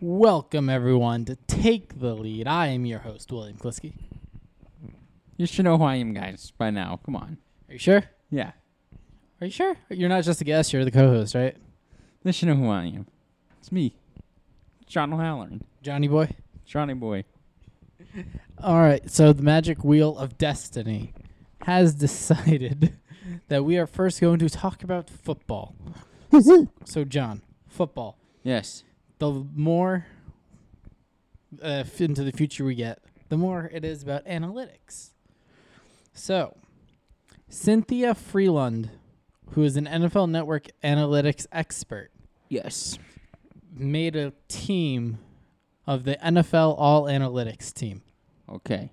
Welcome everyone to Take the Lead. I am your host, William Kliski. You should know who I am, guys, by now. Come on. Are you sure? Yeah. Are you sure? You're not just a guest, you're the co-host, right? They should know who I am. It's me, John O'Halloran. Johnny boy. Johnny boy. All right, so the magic wheel of destiny has decided that we are first going to talk about football. so John, football. Yes. The more uh, into the future we get, the more it is about analytics. So, Cynthia Frelund, who is an NFL Network analytics expert, Yes. made a team of the NFL All Analytics team. Okay.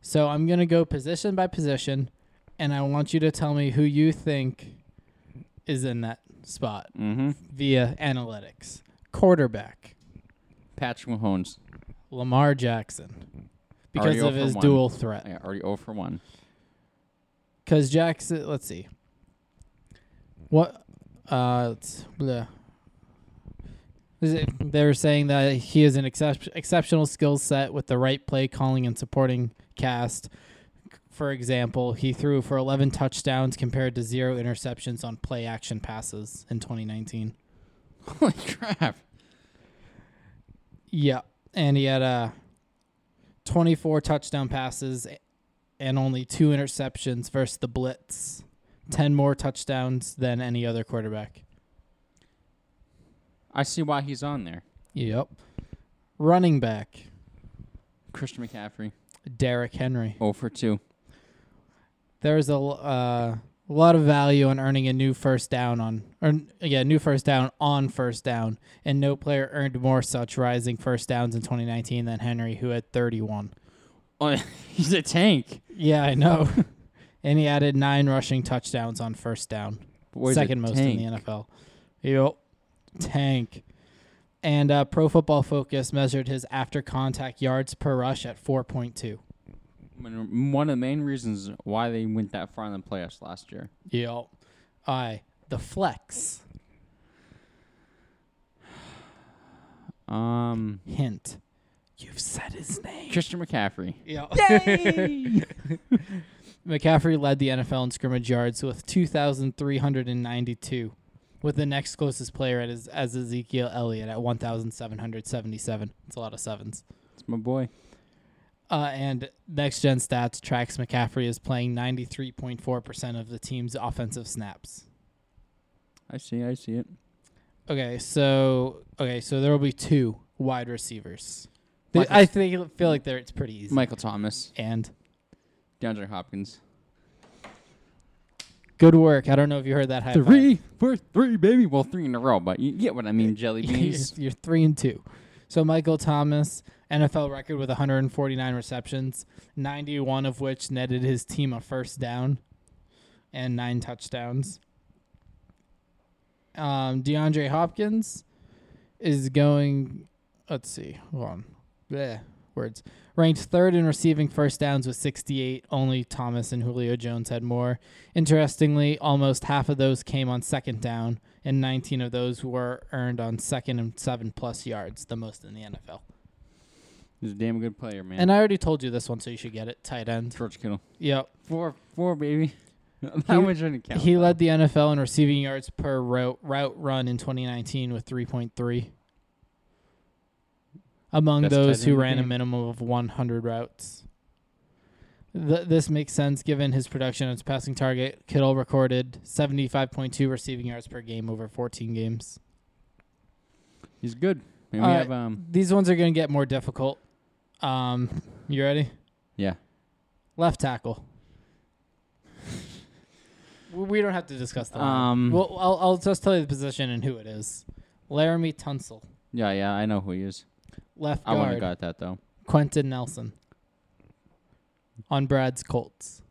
So I'm going to go position by position, and I want you to tell me who you think is in that spot Mm-hmm. via analytics. Quarterback, Patrick Mahomes. Lamar Jackson, because Already of 0 for his 1. dual threat. Yeah, already 0 for 1. Because Jackson, let's see. What? Uh, it's bleh. Is it, they were saying that he has an excep- exceptional skill set with the right play calling and supporting cast. For example, he threw for 11 touchdowns compared to zero interceptions on play action passes in 2019. Holy crap. Yeah, and he had uh, 24 touchdown passes and only two interceptions versus the Blitz. 10 more touchdowns than any other quarterback. I see why he's on there. Yep. Running back, Christian McCaffrey. Derrick Henry. 0 for 2. There's a l- uh, a lot of value on earning a new first down on, or yeah, new first down on first down, and no player earned more such rising first downs in 2019 than Henry, who had 31. Oh, he's a tank. Yeah, I know. and he added nine rushing touchdowns on first down, Boy's a second most tank. in the NFL. Yep, tank. And uh, Pro Football Focus measured his after contact yards per rush at 4.2. One of the main reasons why they went that far in the playoffs last year. Yep. I the flex Um, hint. You've said his name. Christian McCaffrey. Yeah. Yay! McCaffrey led the NFL in scrimmage yards with 2,392, with the next closest player at his, as Ezekiel Elliott at 1,777. It's a lot of sevens. It's my boy. Uh, and Next Gen Stats tracks McCaffrey is playing 93.4% of the team's offensive snaps. I see. I see it. Okay, so okay, so there will be two wide receivers. They- I think feel like there it's pretty easy. Michael Thomas, And DeAndre Hopkins. good work. I don't know if you heard that high five. Three for three, baby. Well, three in a row, but you get what I mean, jelly you're, beans. you're three and two. So Michael Thomas, NFL record with 149 receptions, 91 of which netted his team a first down, and nine touchdowns. Um, DeAndre Hopkins is going. Let's see. Hold on. Bleh, words. Ranked third in receiving first downs with 68. Only Thomas and Julio Jones had more. Interestingly, almost half of those came on second down, and 19 of those were earned on second and seven plus yards, the most in the NFL. He's a damn good player, man. And I already told you this one, so you should get it. Tight end. George Kittle. Yep. Four, four, baby. How much didn't count. He led the NFL in receiving yards per route, route run in 2019 with 3.3. Among Best those who ran a minimum of 100 routes. Th- this makes sense given his production as passing target. Kittle recorded 75.2 receiving yards per game over 14 games. He's good. And we All right. have um. These ones are going to get more difficult. Um, you ready? Yeah. Left tackle. We- don't have to discuss that. Um, well, I'll, I'll just tell you the position and who it is. Laremy Tunsil. Yeah, yeah. I know who he is. Left guard. I wouldn't have got that though. Quenton Nelson. On Brad's Colts.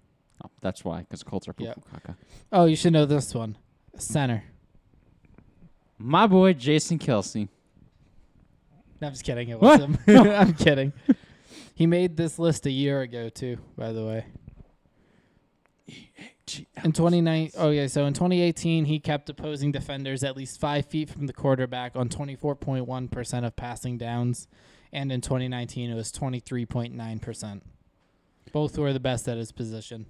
Oh, that's why, because Colts are poo Yeah. caca. Oh, you should know this one. Center. My boy Jason Kelce. No, I'm just kidding. It was What? him. I'm kidding. He made this list a year ago too, by the way. In 29 oh yeah, so in 2018 he kept opposing defenders at least 5 feet from the quarterback on 24.1% of passing downs and in 2019 it was 23.9%. Both were the best at his position.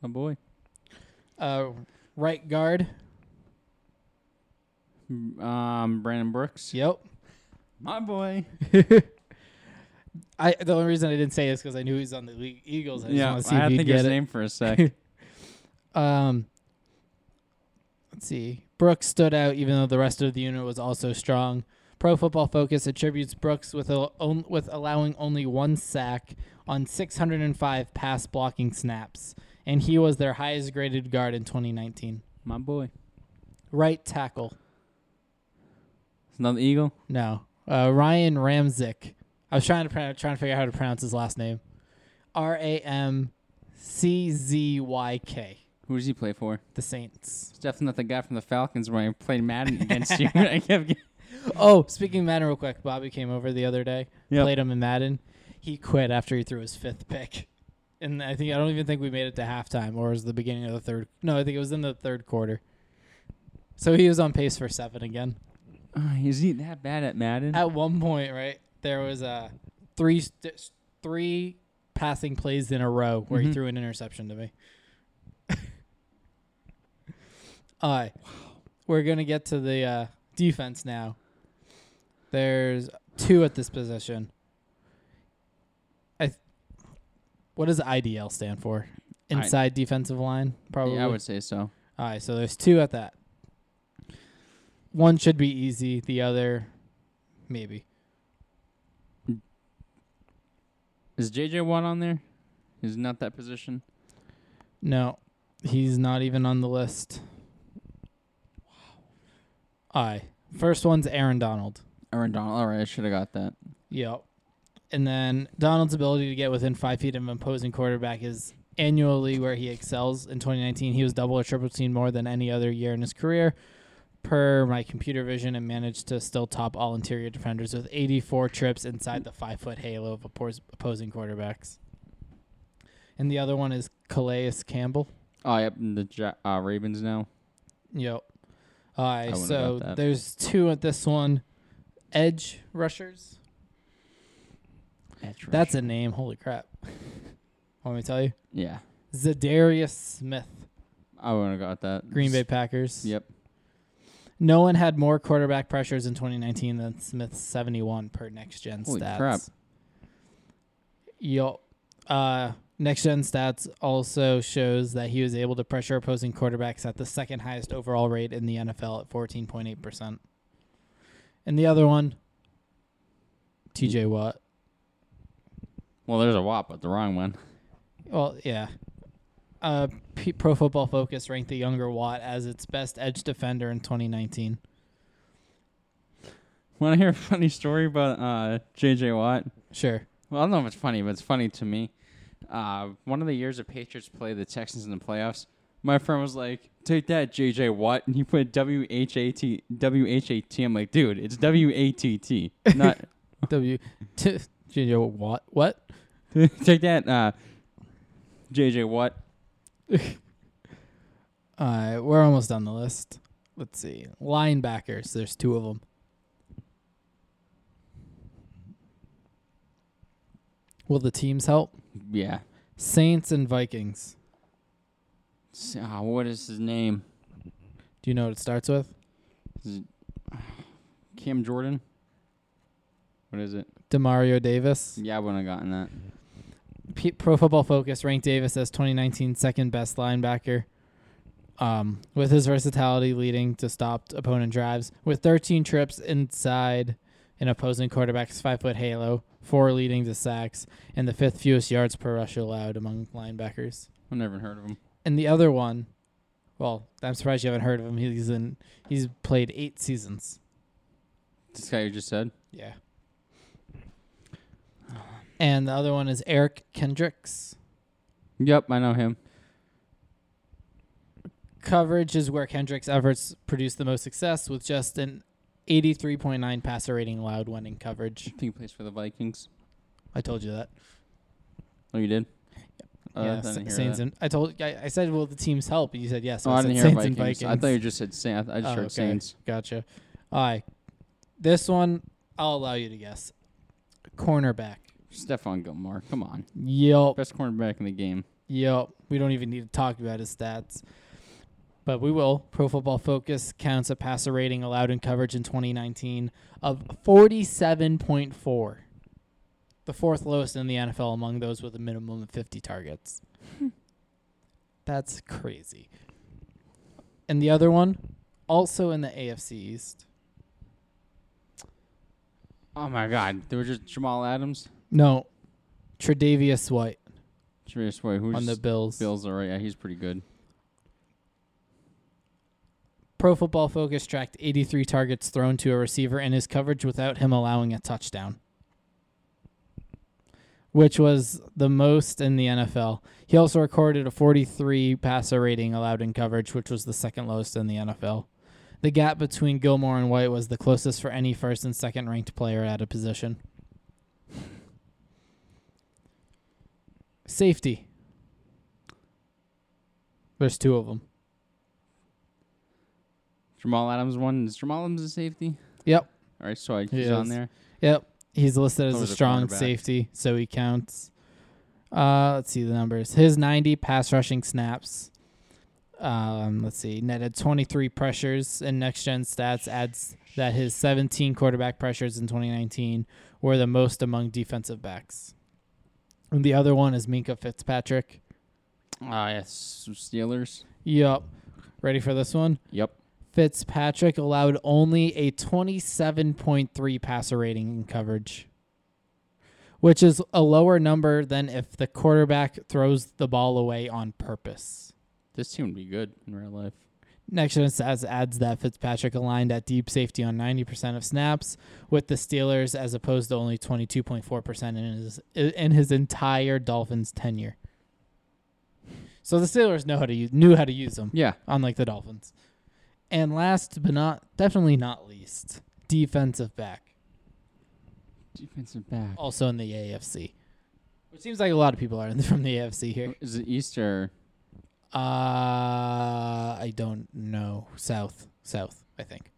My boy. Uh right guard. Um, Brandon Brooks. Yep. My boy. I the only reason I didn't say this cuz I knew he was on the Le- Eagles. I just yeah, want to see I if had to think get his it. name for a sec. Um, let's see. Brooks stood out even though the rest of the unit was also strong. Pro Football Focus attributes Brooks with a, on, with allowing only one sack on 605 pass blocking snaps, and he was their highest graded guard in 2019. My boy. Right tackle, It's another Eagle. no, uh, Ryan Ramczyk. I was trying to pronounce, trying to figure out how to pronounce his last name. R A M C Z Y K. Who does he play for? The Saints. It's definitely not the guy from the Falcons where I played Madden against you. I kept getting- Oh, speaking of Madden, real quick, Bobby came over the other day, Yep. played him in Madden. He quit after he threw his fifth pick, and I think I don't even think we made it to halftime, or was the beginning of the third. No, I think it was in the third quarter. So he was on pace for seven again. Uh, is he that bad at Madden? At one point, right there was uh, three st- three passing plays in a row where he Mhm. threw an interception to me. All right, we're gonna get to the uh, defense now. There's two at this position. I. Th- what does IDL stand for? I- Inside defensive line, probably. yeah, I would say so. All right, so there's two at that. One should be easy. The other, maybe. Is JJ Watt on there? He's not that position. No, he's not even on the list. Wow. Aye. First one's Aaron Donald. Aaron Donald. All right, I should have got that. Yep. And then Donald's ability to get within five feet of an opposing quarterback is annually where he excels. In 2019, he was double or triple teamed more than any other year in his career. Per my computer vision, and managed to still top all interior defenders with 84 trips inside the five foot halo of opposing quarterbacks. And the other one is Calais Campbell. Oh, yep. The Ja- uh, Ravens now. Yep. All right, so there's two at this one. Edge rushers. That's a name. Holy crap. Want me to tell you? Yeah. Za'Darius Smith, I wouldn't have got that. Green Bay Packers. Yep. No one had more quarterback pressures in 2019 than Smith's 71 per next gen stats. Holy stats. crap. Yo, uh, next gen stats also shows that he was able to pressure opposing quarterbacks at the second highest overall rate in the NFL at 14.8%. And the other one, TJ Watt. Well, there's a Watt, but the wrong one. Well, yeah. Uh, P- Pro Football Focus ranked the younger Watt as its best edge defender in 2019. Want to hear a funny story about uh, JJ Watt? Sure. Well, I don't know if it's funny, but it's funny to me. Uh, one of the years the Patriots played the Texans in the playoffs, my friend was like, "Take that, JJ Watt," and he put W H A T W H A T. I'm like, dude, it's W A T T, not W. T- JJ Watt. What? take that, uh, JJ Watt. Uh, we're almost on the list. Let's see. Linebackers. There's two of them. Will the teams help? Yeah. Saints and Vikings. Ah, what is his name? Do you know what it starts with? It Cam Jordan. What is it? Demario Davis. Yeah, I wouldn't have gotten that. P- Pro Football Focus ranked Davis as 2019 second best linebacker. Um, with his versatility leading to stopped opponent drives, with 13 trips inside an opposing quarterback's five foot halo, four leading to sacks, and the fifth fewest yards per rush allowed among linebackers. I've never heard of him. And the other one, well, I'm surprised you haven't heard of him. He's in. He's played eight seasons. This guy you just said. Yeah. And the other one is Eric Kendricks. Yep, I know him. Coverage is where Kendrick's efforts produce the most success with just an 83.9 passer rating allowed when in coverage. I think he plays for the Vikings. I told you that. Oh, you did? Uh, yeah, I Sa- didn't hear Saints that. and I told I, I said will the teams help? And you said yes. So oh, I, I didn't hear Vikings. Vikings. I thought you just said Saints. I just Oh, heard okay. Saints. Gotcha. All right. This one I'll allow you to guess. Cornerback. Stephon Gilmore. Come on. Yep. Best cornerback in the game. Yep. We don't even need to talk about his stats. But we will. Pro Football Focus counts a passer rating allowed in coverage in 2019 of 47.4. The fourth lowest in the NFL among those with a minimum of 50 targets. That's crazy. And the other one, also in the AFC East. Oh my God. They were just Jamal Adams. No, Tre'Davious White Curious White, Who's on the Bills. Bills? All right. Yeah, he's pretty good. Pro Football Focus tracked 83 targets thrown to a receiver in his coverage without him allowing a touchdown, which was the most in the NFL. He also recorded a 43 passer rating allowed in coverage, which was the second lowest in the NFL. The gap between Gilmore and White was the closest for any first and second ranked player at a position. Safety. There's two of them. Jamal Adams one. Is Jamal Adams a safety? Yep. All right. So I- He he's on there. Yep. He's listed as a strong safety, so he counts. Uh, let's see the numbers. His 90 pass rushing snaps. Um, let's see, netted 23 pressures, in next gen stats adds that his 17 quarterback pressures in 2019 were the most among defensive backs. And the other one is Minkah Fitzpatrick. Ah, yes. Steelers. Yup. Ready for this one? Yep. Fitzpatrick allowed only a 27.3 passer rating in coverage, which is a lower number than if the quarterback throws the ball away on purpose. This team would be good in real life. Next gen stats adds that Fitzpatrick aligned at deep safety on 90% of snaps with the Steelers as opposed to only 22.4% in his in his entire Dolphins tenure. So the Steelers know how to use, knew how to use them. Yeah. unlike the Dolphins. And last but not definitely not least, defensive back, Defensive back. also in the AFC. Which seems like a lot of people are in the, from the AFC here. Is it Easter? Uh I don't know. South. South, I think.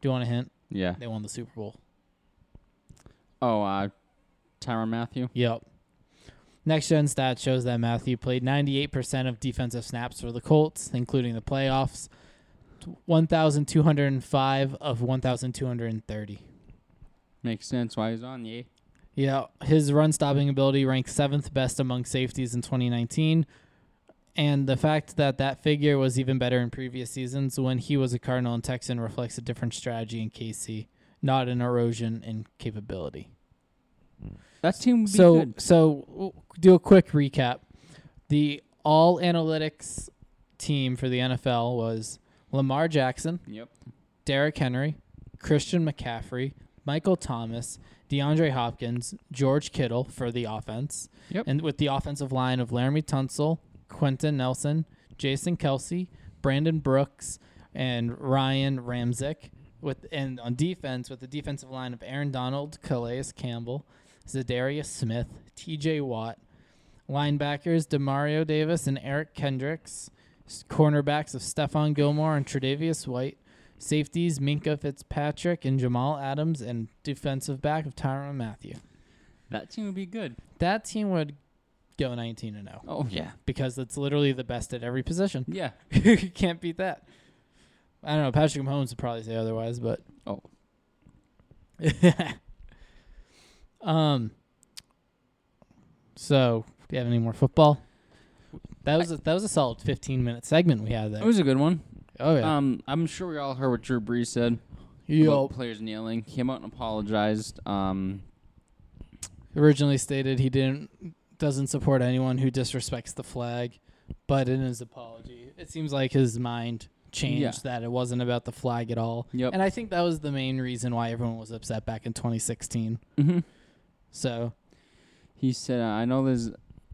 Do you want a hint? Yeah. They won the Super Bowl. Oh, uh, Tyrann Mathieu. Yep. Next gen stats shows that Mathieu played 98% of defensive snaps for the Colts, including the playoffs. 1,205 of 1,230. Makes sense why he's on the. Yeah, his run stopping ability ranked seventh best among safeties in 2019. And the fact that that figure was even better in previous seasons when he was a Cardinal and Texan reflects a different strategy in KC, not an erosion in capability. That team would be so good. so w- do a quick recap. The all analytics team for the NFL was Lamar Jackson, Yep. Derrick Henry, Christian McCaffrey, Michael Thomas, DeAndre Hopkins, George Kittle for the offense, Yep. and with the offensive line of Laremy Tunsil, Quenton Nelson, Jason Kelce, Brandon Brooks, and Ryan Ramczyk. With and on defense with the defensive line of Aaron Donald, Calais Campbell, Za'Darius Smith, T.J. Watt, linebackers Demario Davis and Eric Kendricks, cornerbacks of Stephon Gilmore and Tre'Davious White, safeties Minkah Fitzpatrick and Jamal Adams, and defensive back of Tyrann Mathieu. That team would be good. That team would go 19 and 0 Oh yeah. because it's literally the best at every position. Yeah. you can't beat that. I don't know. Patrick Mahomes would probably say otherwise, but Oh. um. So, do you have any more football? That was a, that was a solid 15 minute segment we had there. It was a good one. oh yeah. Um, I'm sure we all heard what Drew Brees said Yo. players kneeling. Came out and apologized. Um, Originally stated he didn't doesn't support anyone who disrespects the flag, but in his apology, it seems like his mind changed Yeah. that it wasn't about the flag at all. Yep. And I think that was the main reason why everyone was upset back in 2016. hmm So, He said, "I know there's,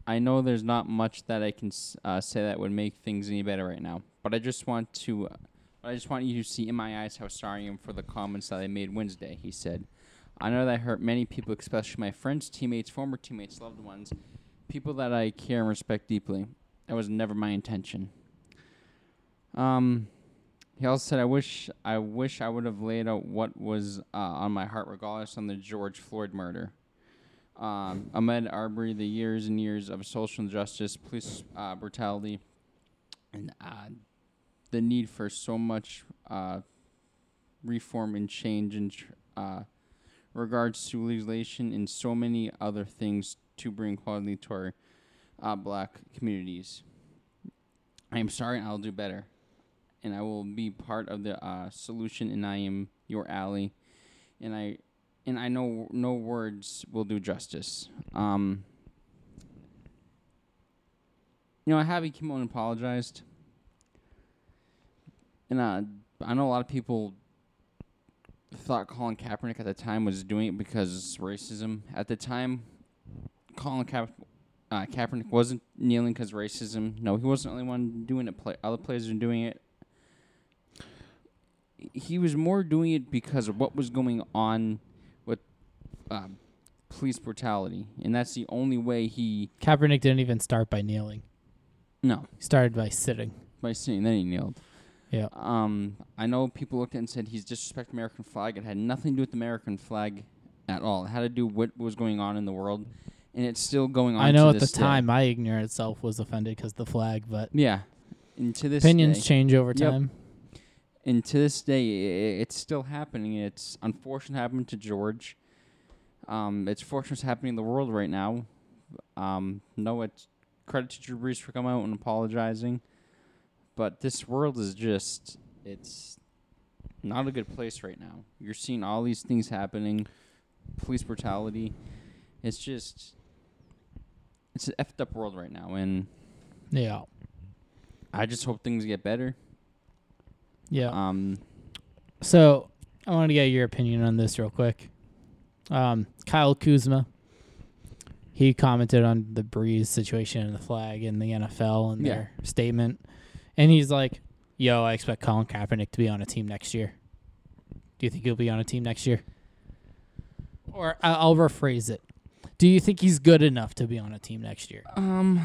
I know there's not much that I can uh, say that would make things any better right now. But I just want to, uh, I just want you to see in my eyes how sorry I am for the comments that I made Wednesday." He said, "I know that hurt many people, especially my friends, teammates, former teammates, loved ones. people that I care and respect deeply. That was never my intention. Um, he also said, "I wish, I wish I would have laid out what was uh, on my heart, regardless on the George Floyd murder." Um, Ahmaud Arbery, the years and years of social injustice, police uh, brutality, and uh, the need for so much uh, reform and change in tr- uh, regards to legalization and so many other things to bring quality to our uh, black communities. I am sorry, and I'll do better, and I will be part of the uh, solution. And I am your ally, and I and I know no words will do justice. Um, you know, I Javi came out and apologized, and uh, I know a lot of people thought Colin Kaepernick at the time was doing it because racism. At the time, Colin uh, Kaepernick wasn't kneeling because racism. No, he wasn't the only one doing it. Play- other players were doing it. He was more doing it because of what was going on um, police brutality, and that's the only way he. Kaepernick didn't even start by kneeling. No, He started by sitting. by sitting, then he kneeled. Yeah. Um, I know people looked at it and said he's disrespecting American flag. It had nothing to do with the American flag at all. It had to do with what was going on in the world, and it's still going on. I know at the day. time my ignorant self was offended because the flag, but Yeah, and to this opinions day, change over Yep. time. and to this day, i- it's still happening. It's unfortunate it happened to George. Um, it's fortunate it's happening in the world right now. Um, no, it's credit to Drew Brees for coming out and apologizing, but this world is just it's not a good place right now. You're seeing all these things happening, police brutality. It's just it's an effed up world right now, and Yeah. I just hope things get better. Yeah. Um, So I want to get your opinion on this real quick. Um, Kyle Kuzma, he commented on the Brees situation and the flag in the NFL and Yeah. their statement, and he's like, "Yo, I expect Colin Kaepernick to be on a team next year. Do you think he'll be on a team next year?" Or I'll rephrase it. Do you think he's good enough to be on a team next year? Um,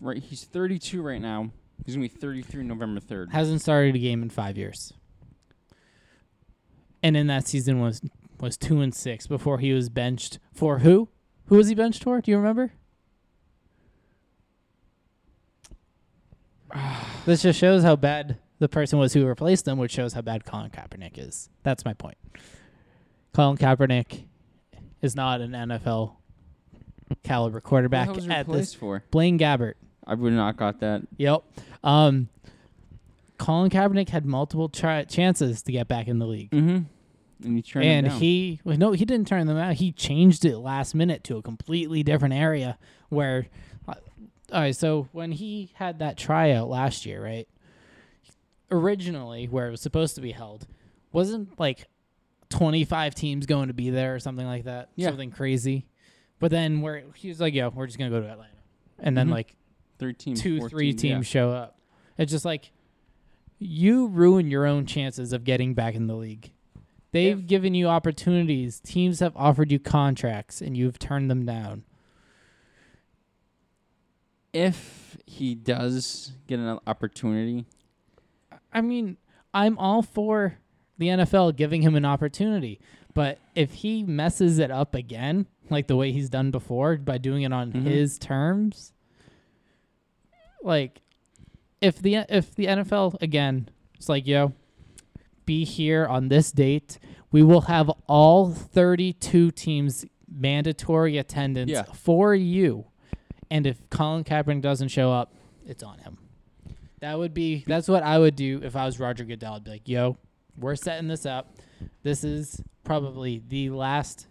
right, he's 32 right now. He's gonna be 33 November 3rd. Hasn't started a game in five years. And in that season was was two and six before he was benched for who? Who was he benched for? Do you remember? this just shows how bad the person was who replaced him, which shows how bad Colin Kaepernick is. That's my point. Colin Kaepernick is not an NFL caliber quarterback was at this. for? Blaine Gabbert. I would not got that. Yep. Um, Colin Kaepernick had multiple tri- chances to get back in the league, Mm-hmm. And you turned it and he well, no, he didn't turn them out. He changed it last minute to a completely different area. Where, uh, all right, so when he had that tryout last year, right? Originally, where it was supposed to be held, wasn't like twenty five teams going to be there or something like that. Yeah. Something crazy. But then where he was like, "Yo, we're just gonna go to Atlanta," and then Mhm. like 13, two, 14, three yeah. teams show up. It's just like you ruin your own chances of getting back in the league. They've If- given you opportunities. Teams have offered you contracts, and you've turned them down. If he does get an opportunity, I mean, I'm all for the NFL giving him an opportunity, but if he messes it up again, like the way he's done before by doing it on Mhm. his terms, like if the if the NFL again, it's like yo, be here on this date. We will have all 32 teams mandatory attendance Yeah. for you. And if Colin Kaepernick doesn't show up, it's on him. That would be that's what I would do if I was Roger Goodell. I'd be like, "Yo, we're setting this up. This is probably the last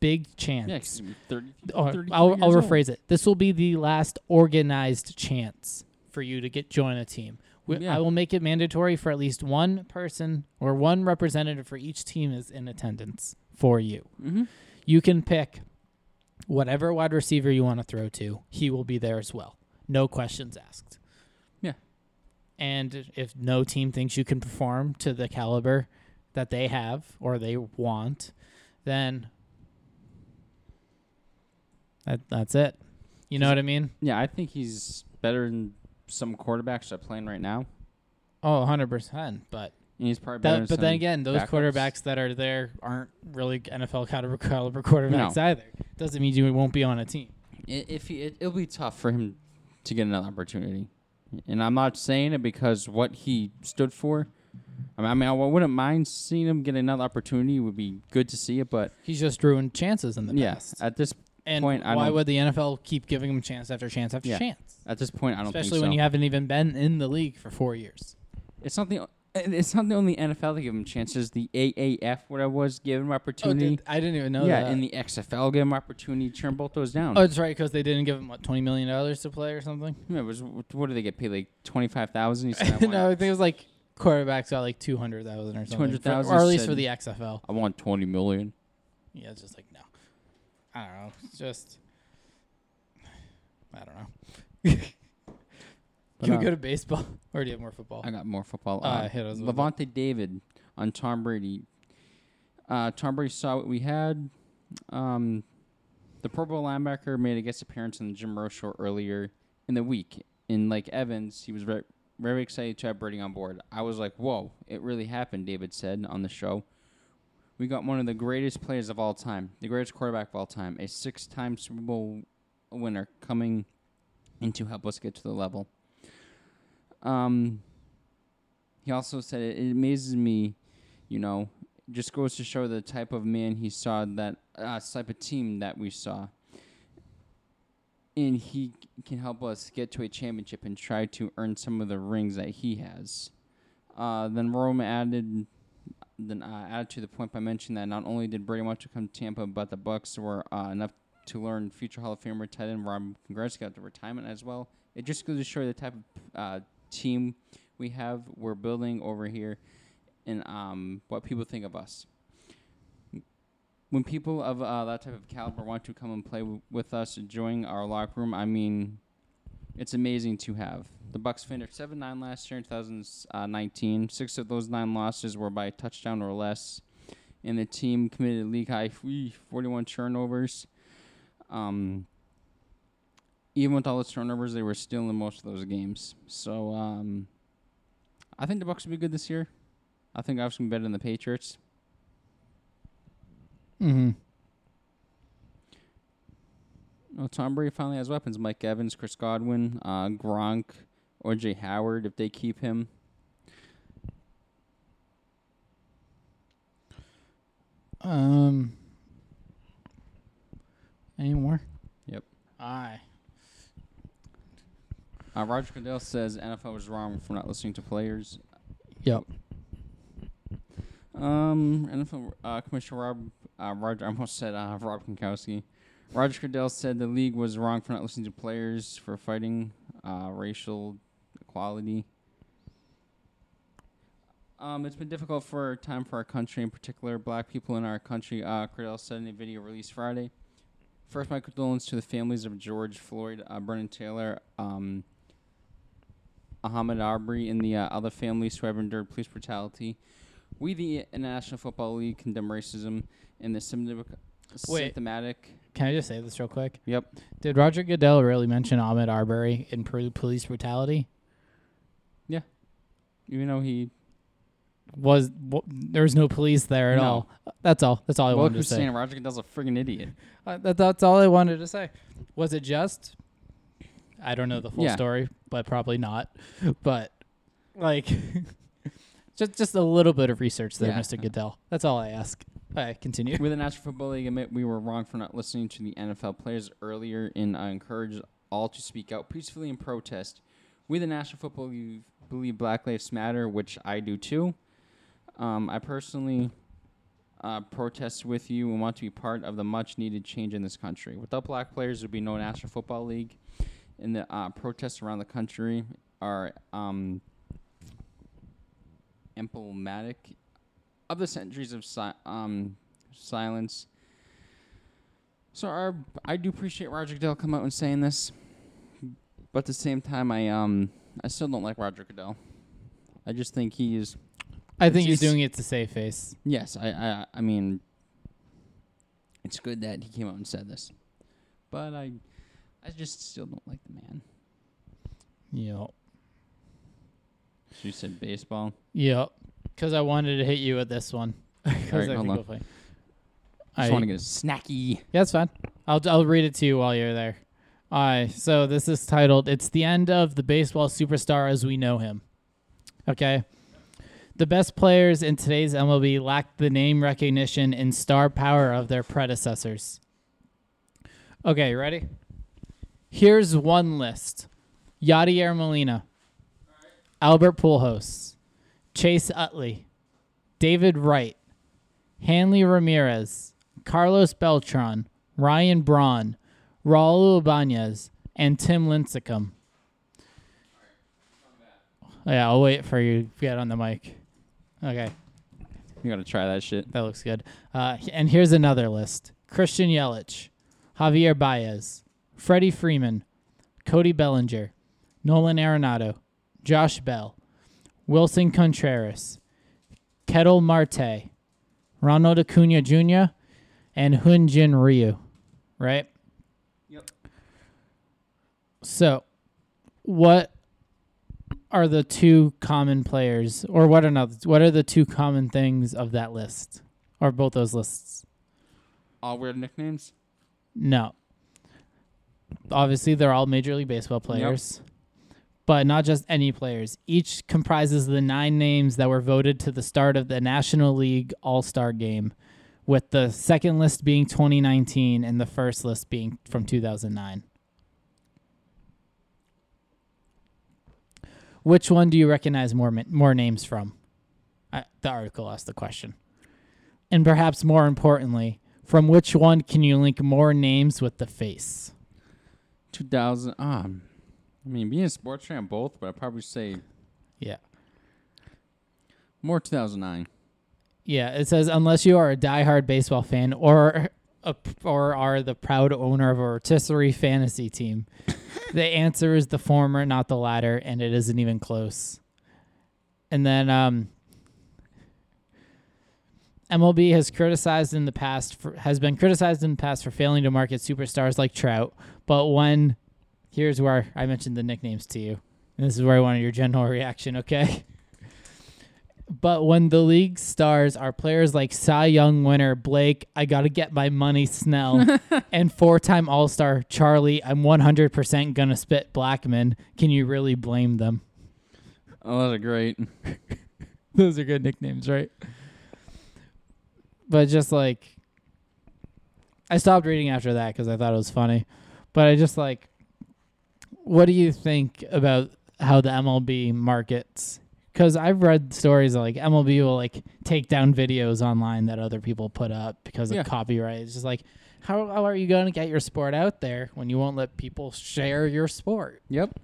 big chance." yeah, 'cause he's 30, or I'll, I'll years old. rephrase it. This will be the last organized chance for you to get join a team. We, Yeah. I will make it mandatory for at least one person or one representative for each team is in attendance for you. Mm-hmm. You can pick whatever wide receiver you want to throw to. He will be there as well. No questions asked. Yeah. And if no team thinks you can perform to the caliber that they have or they want, then that that's it. You know what I mean? Yeah, I think he's better than some quarterbacks that are playing right now. Oh, 100%. But And he's probably better that, but then again, those backups. quarterbacks that are there aren't really NFL caliber, caliber quarterbacks No. either. Doesn't mean you won't be on a team. If he, it, it'll be tough for him to get another opportunity, and I'm not saying it because what he stood for. I mean, I, mean, I wouldn't mind seeing him get another opportunity. It would be good to see it, but He's just ruined chances in the yeah, past. at this And point, I why would the NFL keep giving him chance after chance after Yeah. chance? At this point, I don't Especially think so. Especially when you haven't even been in the league for four years. it's not the it's not the only NFL that give him chances. The AAF, what I was, gave him opportunity. Oh, did, I didn't even know yeah, that. and the XFL gave him opportunity turn both those down. oh, that's right, because they didn't give him what twenty million dollars to play or something. Yeah, it was what do they get paid like twenty five thousand? No, I think it was like quarterbacks got like two hundred thousand or something, 200,000 For- or at least for the XFL. I want twenty million. Yeah, it's just like no, I don't know. It's just I don't know. But, Can we uh, go to baseball or do you have more football? I got more football. Uh, Uh, hit us it. Lavonte David on Tom Brady. Uh, Tom Brady saw what we had. Um, the Pro Bowl linebacker made a guest appearance on the Jim Rome show earlier in the week. And like Evans, he was very, very excited to have Brady on board. I was like, whoa, it really happened, David said on the show. We got one of the greatest players of all time, the greatest quarterback of all time, a six time Super Bowl winner coming in to help us get to the level. Um, he also said it, it amazes me, you know, just goes to show the type of man he saw that uh, type of team that we saw. And he can help us get to a championship and try to earn some of the rings that he has. Uh, then Rome added, then uh, added to the point by mentioning that not only did Brady want to come to Tampa, but the Bucks were uh, enough to learn future Hall of Famer tight end Rob Gronkowski got the retirement as well. It just goes to show the type of uh, team we have, we're building over here, and um, what people think of us. When people of uh, that type of caliber want to come and play w- with us, join our locker room, I mean, it's amazing to have. The Bucks finished seven nine last year in 2019. Six of those nine losses were by a touchdown or less, and the team committed league high 41 turnovers. Um, even with all the turnovers, they were still in most of those games. So um, I think the Bucks will be good this year. I think obviously better than the Patriots. mm-hmm. Well, Tom Brady finally has weapons. Mike Evans, Chris Godwin, uh, Gronk, O.J. Howard, if they keep him. Um. Any more? Yep. Aye. Uh, Roger Goodell says NFL was wrong for not listening to players. Yep. Um, NFL uh, Commissioner Rob, uh, Roger, I almost said uh, Rob Gronkowski. Roger Goodell said the league was wrong for not listening to players for fighting uh, racial equality. Um, it's been difficult for time for our country, in particular, black people in our country. Uh, Goodell said in a video released Friday. First, my condolences to the families of George Floyd, uh, Breonna Taylor, um, Ahmaud Arbery, and the uh, other families who have endured police brutality. We, the International Football League, condemn racism and the symptomatic. Wait. symptomatic Can I just say this real quick? yep. Did Roger Goodell really mention Ahmaud Arbery in pro- police brutality? Yeah. Even though he. Was w- there was no police there at No. all? That's all. That's all I Well, wanted to say. saying Roger Goodell's a friggin' idiot? Uh, that, that's all I wanted to say. Was it just? I don't know the full Yeah. story, but probably not. But like, just just a little bit of research there, Yeah. Mr. Goodell. That's all I ask. Right, continue. With the National Football League, admit we were wrong for not listening to the NFL players earlier and I encourage all to speak out peacefully in protest. We, the National Football League, believe Black Lives Matter, which I do too. Um, I personally uh, protest with you and want to be part of the much needed change in this country. Without black players, there would be no National Football League. And the uh, protests around the country are um, emblematic of the centuries of si- um, silence. So our, I do appreciate Roger Goodell come out and saying this, but at the same time, I um I still don't like Roger Goodell. I just think he is I think he's doing it to save face. yes. I I I mean, it's good that he came out and said this, but I I just still don't like the man. Yep. She said baseball. Yep. Because I wanted to hit you with this one. 'Cause Alright, I hold on. play. I just want to get a snacky. Yeah, that's fine. I'll I'll read it to you while you're there. All right. So this is titled "It's the End of the Baseball Superstar as We Know Him." Okay. The best players in today's MLB lack the name recognition and star power of their predecessors. Okay, ready? Here's one list: Yadier Molina, Albert Pujols, Chase Utley, David Wright, Hanley Ramirez, Carlos Beltran, Ryan Braun, Raul Ibanez, and Tim Lincecum. Yeah, I'll wait for you to get on the mic. Okay, You gotta try that shit. that looks good. Uh, and here's another list: Christian Yelich, Javier Baez, Freddie Freeman, Cody Bellinger, Nolan Arenado, Josh Bell, Willson Contreras, Ketel Marte, Ronald Acuna Jr., and Hyun-jin Ryu. Right? Yep. So, what are the two common players, or what are not? What are the two common things of that list, or both those lists? All weird nicknames. No. Obviously, they're all Major League Baseball players, but not just any players. Each comprises the nine names that were voted to the start of the National League All Star game, with the second list being 2019 and the first list being from 2009. Which one do you recognize more more names from? I, the article asked the question. And perhaps more importantly, from which one can you link more names with the face? 2000. Um, I mean, being a sports fan, both, but I'd probably say Yeah. more 2009. Yeah, it says unless you are a diehard baseball fan or a, or are the proud owner of a rotisserie fantasy team, the answer is the former, not the latter, and it isn't even close. And then um, MLB has criticized in the past for, has been criticized in the past for failing to market superstars like Trout. But when here's where I mentioned the nicknames to you, and this is where I wanted your general reaction. Okay. But when the league stars are players like Cy Young winner Blake, I gotta get my money Snell, and four-time All-Star Charlie, I'm 100% gonna spit Blackmon, can you really blame them? Oh, those are great. Those are good nicknames, right? But just like, I stopped reading after that because I thought it was funny. But I just like, what do you think about how the MLB markets? Because I've read stories of, like MLB will like take down videos online that other people put up because Yeah. of copyright. It's just like, how, how are you going to get your sport out there when you won't let people share your sport? Yep.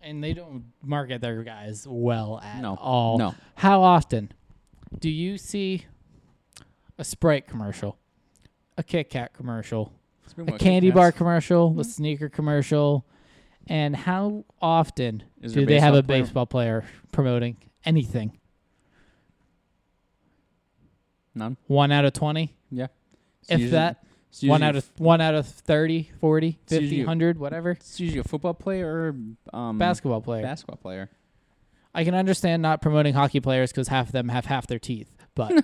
And they don't market their guys well at No. all. No. How often do you see a Sprite commercial, a Kit Kat commercial, a candy bar commercial, a sneaker commercial, and how often Is do there they have a baseball player? baseball player promoting anything? None. One out of 20? Yeah. It's if usually- that, it's one usually out of one out of 30, 40, It's 50, usually- 100, whatever. It's usually a football player or um Basketball player. basketball player. I can understand not promoting hockey players because half of them have half their teeth, but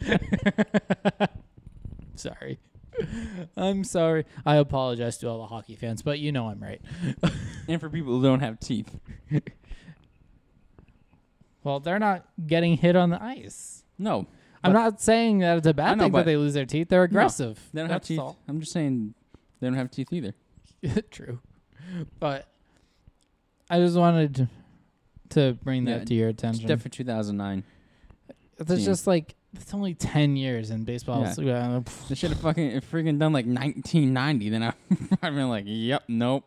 sorry. I'm sorry. I apologize to all the hockey fans, but you know I'm right. And for people who don't have teeth. Well, they're not getting hit on the ice. No. I'm not saying that it's a bad know, thing that but- they lose their teeth. They're aggressive. They don't That's have teeth. all. I'm just saying they don't have teeth either. True. But I just wanted to, to bring that Yeah, to your attention. definitely 2009. It's team. just like it's only 10 years in baseball. Yeah. so, uh, They should have fucking freaking done like 1990. Then I- I'd been like, yep, nope.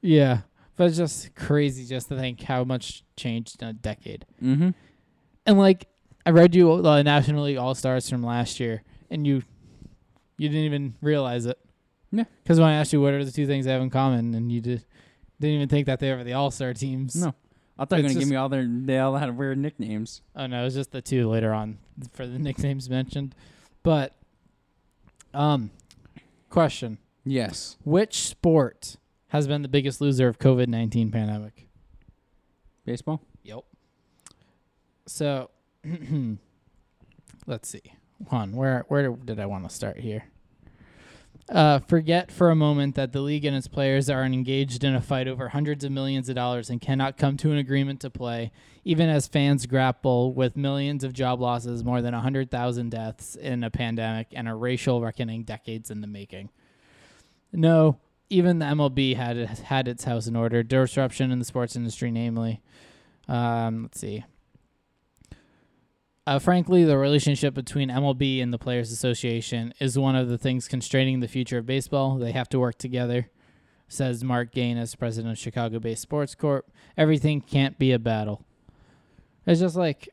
Yeah, but it's just crazy just to think how much changed in a decade. Mm-hmm. And like, I read you the National League All Stars from last year, and you you didn't even realize it. Yeah. Because when I asked you what are the two things they have in common, and you did, didn't even think that they were the All Star teams. No. I thought you were gonna give me all their. They all had weird nicknames. Oh no, it was just the two later on for the nicknames mentioned. But um question. Yes. Which sport has been the biggest loser of COVID nineteen pandemic? Baseball. Yep. So, let's see. Hold on, where where did I want to start here? Uh, forget for a moment that the league and its players are engaged in a fight over hundreds of millions of dollars and cannot come to an agreement to play, even as fans grapple with millions of job losses, more than 100,000 deaths in a pandemic, and a racial reckoning decades in the making. No, even the MLB had had its house in order. Disruption in the sports industry, namely. Um, let's see. Uh, frankly, the relationship between MLB and the Players Association is one of the things constraining the future of baseball. They have to work together, says Marc Ganis, president of Chicago based Sports Corp. Everything can't be a battle. It's just like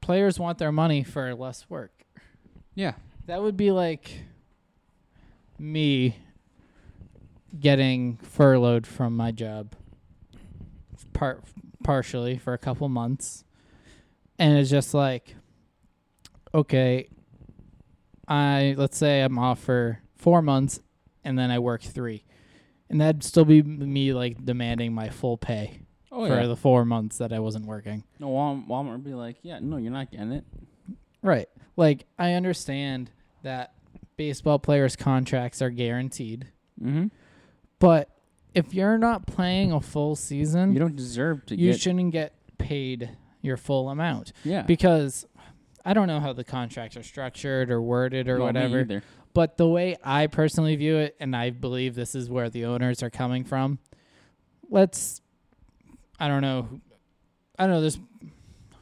players want their money for less work. Yeah. That would be like me getting furloughed from my job part partially for a couple months and it's just like okay i let's say i'm off for 4 months and then i work 3 and that'd still be me like demanding my full pay Oh for yeah. the 4 months that i wasn't working no, Walmart, Walmart would be like, yeah, no, you're not getting it. Right. Like I understand that baseball players' contracts are guaranteed, Mm-hmm. but if you're not playing a full season, You don't deserve to you get. shouldn't get paid your full amount yeah. because I don't know how the contracts are structured or worded or me whatever, but the way I personally view it and I believe this is where the owners are coming from, let's I don't know I don't know there's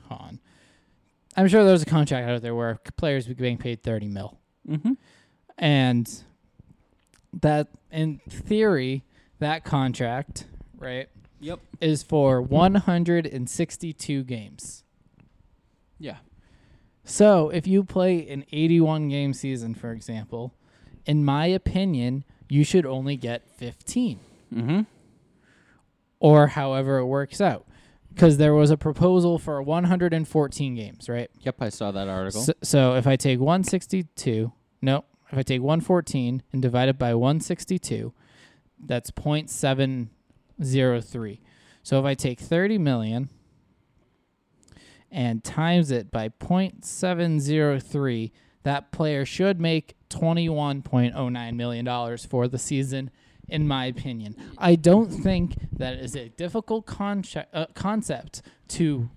hold on. I'm sure there's a contract out there where players be being paid 30 mil. Mm-hmm. And that, in theory, that contract, right, Yep. is for 162 games. Yeah. So if you play an 81 game season, for example, in my opinion, you should only get 15 Mm-hmm. or however it works out. Because there was a proposal for 114 games, right? Yep, I saw that article. So, so if I take 162, no, if I take 114 and divide it by 162, that's 0.703. So if I take 30 million and times it by 0.703, that player should make $21.09 million for the season, in my opinion. I don't think that is a difficult conce- uh, concept to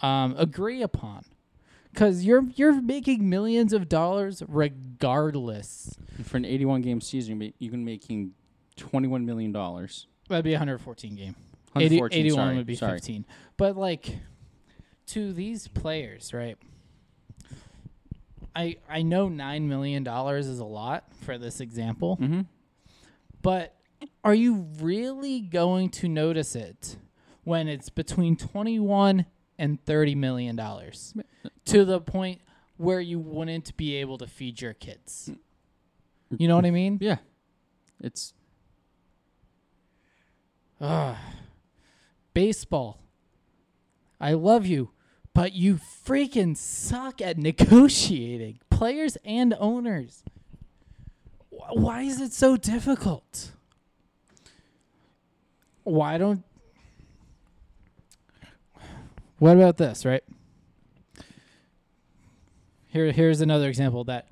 um, agree upon. Because you're you're making millions of dollars regardless. For an 81 game season, you you're making 21 million dollars. That'd be a 114 game. 80, 114, 81 sorry, would be sorry. 15. But like to these players, right? I I know 9 million dollars is a lot for this example, Mm-hmm. but are you really going to notice it when it's between 21 and 30 million dollars to the point where you wouldn't be able to feed your kids? You know what I mean? Yeah. It's Ugh. Baseball. I love you, but you freaking suck at negotiating. Players and owners. Why is it so difficult? Why don't. What about this, right? Here, here's another example that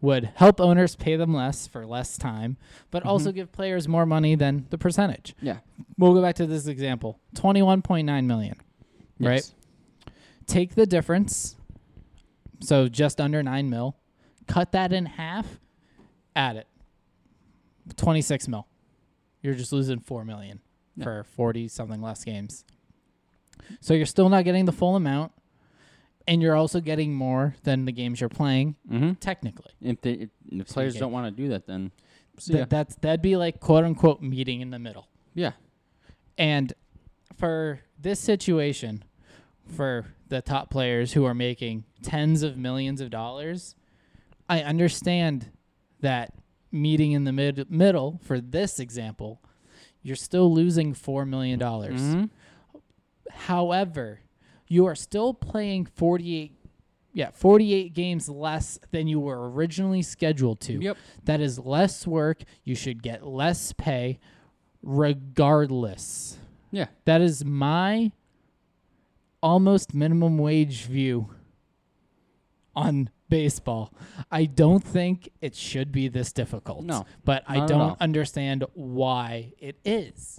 would help owners pay them less for less time, but also Mhm. give players more money than the percentage. yeah. We'll go back to this example. 21.9 million. Right. Take the difference. So just under 9 mil. Cut that in half. Add it. 26 mil. You're just losing 4 million Yeah. for 40 something less games. So you're still not getting the full amount and you're also getting more than the games you're playing Mm-hmm. technically. If the, if, players don't want to do that, then see Th- ya. that's that'd be like quote unquote meeting in the middle. yeah. And for this situation, for the top players who are making tens of millions of dollars, I understand that meeting in the mid- middle for this example, you're still losing $4 million. dollars Mhm. However, you are still playing 48 yeah, 48 games less than you were originally scheduled to. Yep. That is less work. You should get less pay regardless. Yeah. That is my almost minimum wage view on baseball. I don't think it should be this difficult. No, But I don't understand why it is.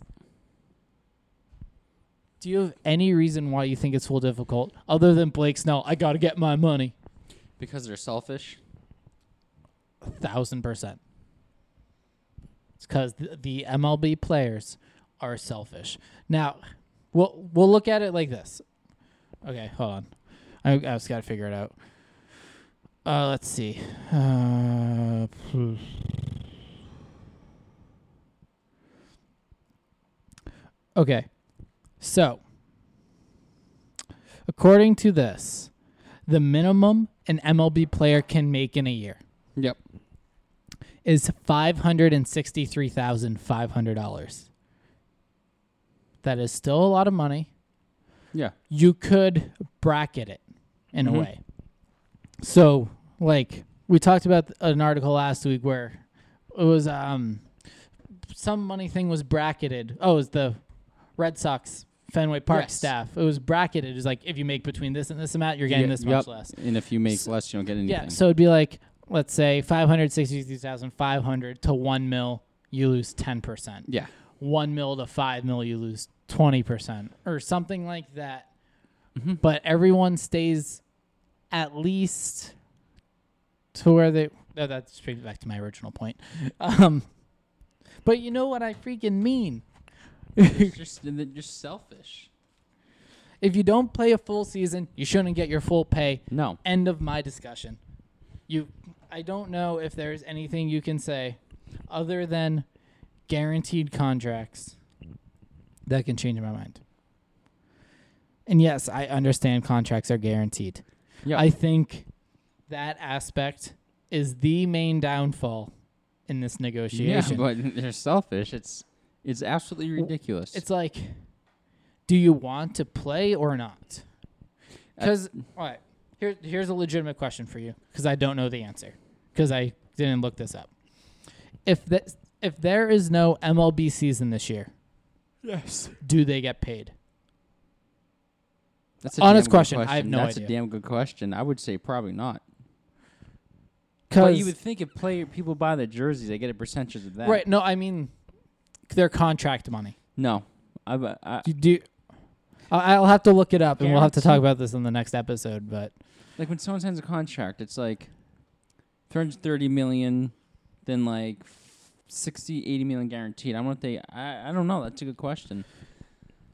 Do you have any reason why you think it's so difficult other than Blake Snell? I got to get my money. Because they're selfish. A thousand percent. It's because the, the MLB players are selfish. Now, we'll we'll look at it like this. Okay, hold on. I, I just got to figure it out. Uh, let's see. Uh, okay, so according to this, the minimum an MLB player can make in a year Yep. is five hundred and sixty-three thousand five hundred dollars. That is still a lot of money. Yeah. You could bracket it in Mhm. a way. So, like we talked about an article last week where it was um some money thing was bracketed. Oh, it was the Red Sox Fenway Park Yes. staff. It was bracketed. It was like if you make between this and this amount, you're getting Yeah, this much yep. less. And if you make So- less, you don't get anything. Yeah, so it'd be like let's say five hundred sixty-three thousand five hundred to one mil, you lose ten percent. yeah. One mil to five mil, you lose twenty percent, or something like that. Mhm. But everyone stays at least to where they. No, that's straight back to my original point. Um, but you know what I freaking mean. It's just just selfish. If you don't play a full season, you shouldn't get your full pay. No. end of my discussion. You, I don't know if there's anything you can say other than guaranteed contracts that can change my mind. And yes, I understand contracts are guaranteed. Yeah. I think that aspect is the main downfall in this negotiation. yeah, but they're selfish. It's it's absolutely ridiculous. it's like, do you want to play or not? Uh, because all right, here here's a legitimate question for you because I don't know the answer because I didn't look this up. If that if there is no MLB season this year, yes. do they get paid? That's a Honest damn good question, I have no That's idea. a damn good question. I would say probably not. But Because you would think if play people buy the jerseys, they get a percentage of that. right, no, I mean their contract money. No. I, I, do. I- I'll have to look it up, and we'll have to talk about this in the next episode. But like when someone signs a contract, it's like 330 million, then like 60, 80 million guaranteed. I don't know they. I, I don't know. That's a good question.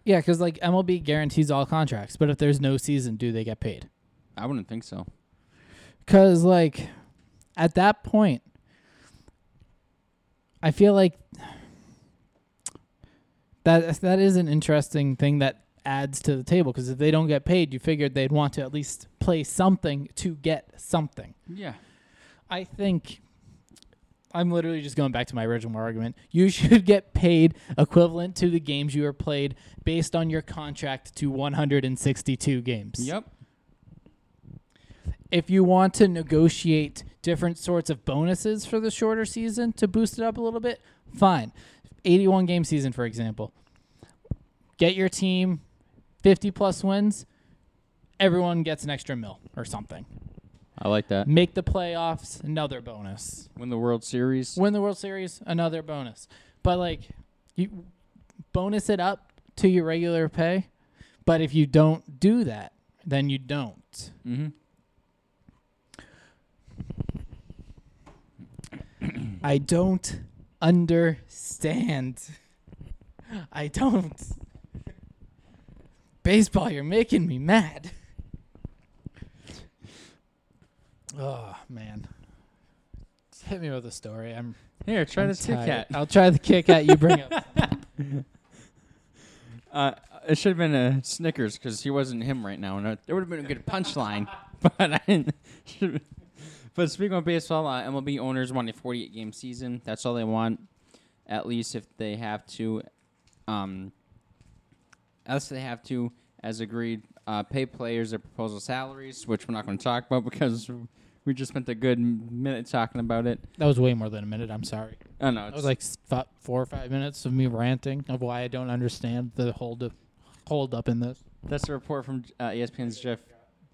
yeah, because like MLB guarantees all contracts, but if there's no season, do they get paid? I wouldn't think so. Because, like, at that point, I feel like that that is an interesting thing that adds to the table. Because if they don't get paid, you figured they'd want to at least play something to get something. Yeah. I think I'm literally just going back to my original argument. You should get paid equivalent to the games you are played based on your contract to 162 games Yep. if you want to negotiate different sorts of bonuses for the shorter season to boost it up a little bit, fine. 81 game season, for example. Get your team 50 plus wins, everyone gets an extra mil or something. I like that. Make the playoffs, another bonus. Win the World Series. Win the World Series, another bonus. But like you bonus it up to your regular pay, but if you don't do that, then you don't. Mm-hmm. I don't understand. I don't. Baseball, you're making me mad. Oh man. Hit me with a story. I'm Here, try I'm this Kit. Kat. I'll try the Kit Kat you bring up. Uh, it should have been a Snickers because he wasn't him right now, and uh, there would have been a good punchline. but I didn't. but speaking of baseball, uh, MLB owners want a 48 game season. That's all they want, at least if they have to. Um, else they have to, as agreed uh, pay players their proposal salaries, which we're not going to talk about because we just spent a good minute talking about it. That was way more than a minute. I'm sorry. Oh no, That it's was like four or five minutes of me ranting of why I don't understand the hold up, hold up in this. That's a report from uh, ESPN's Jeff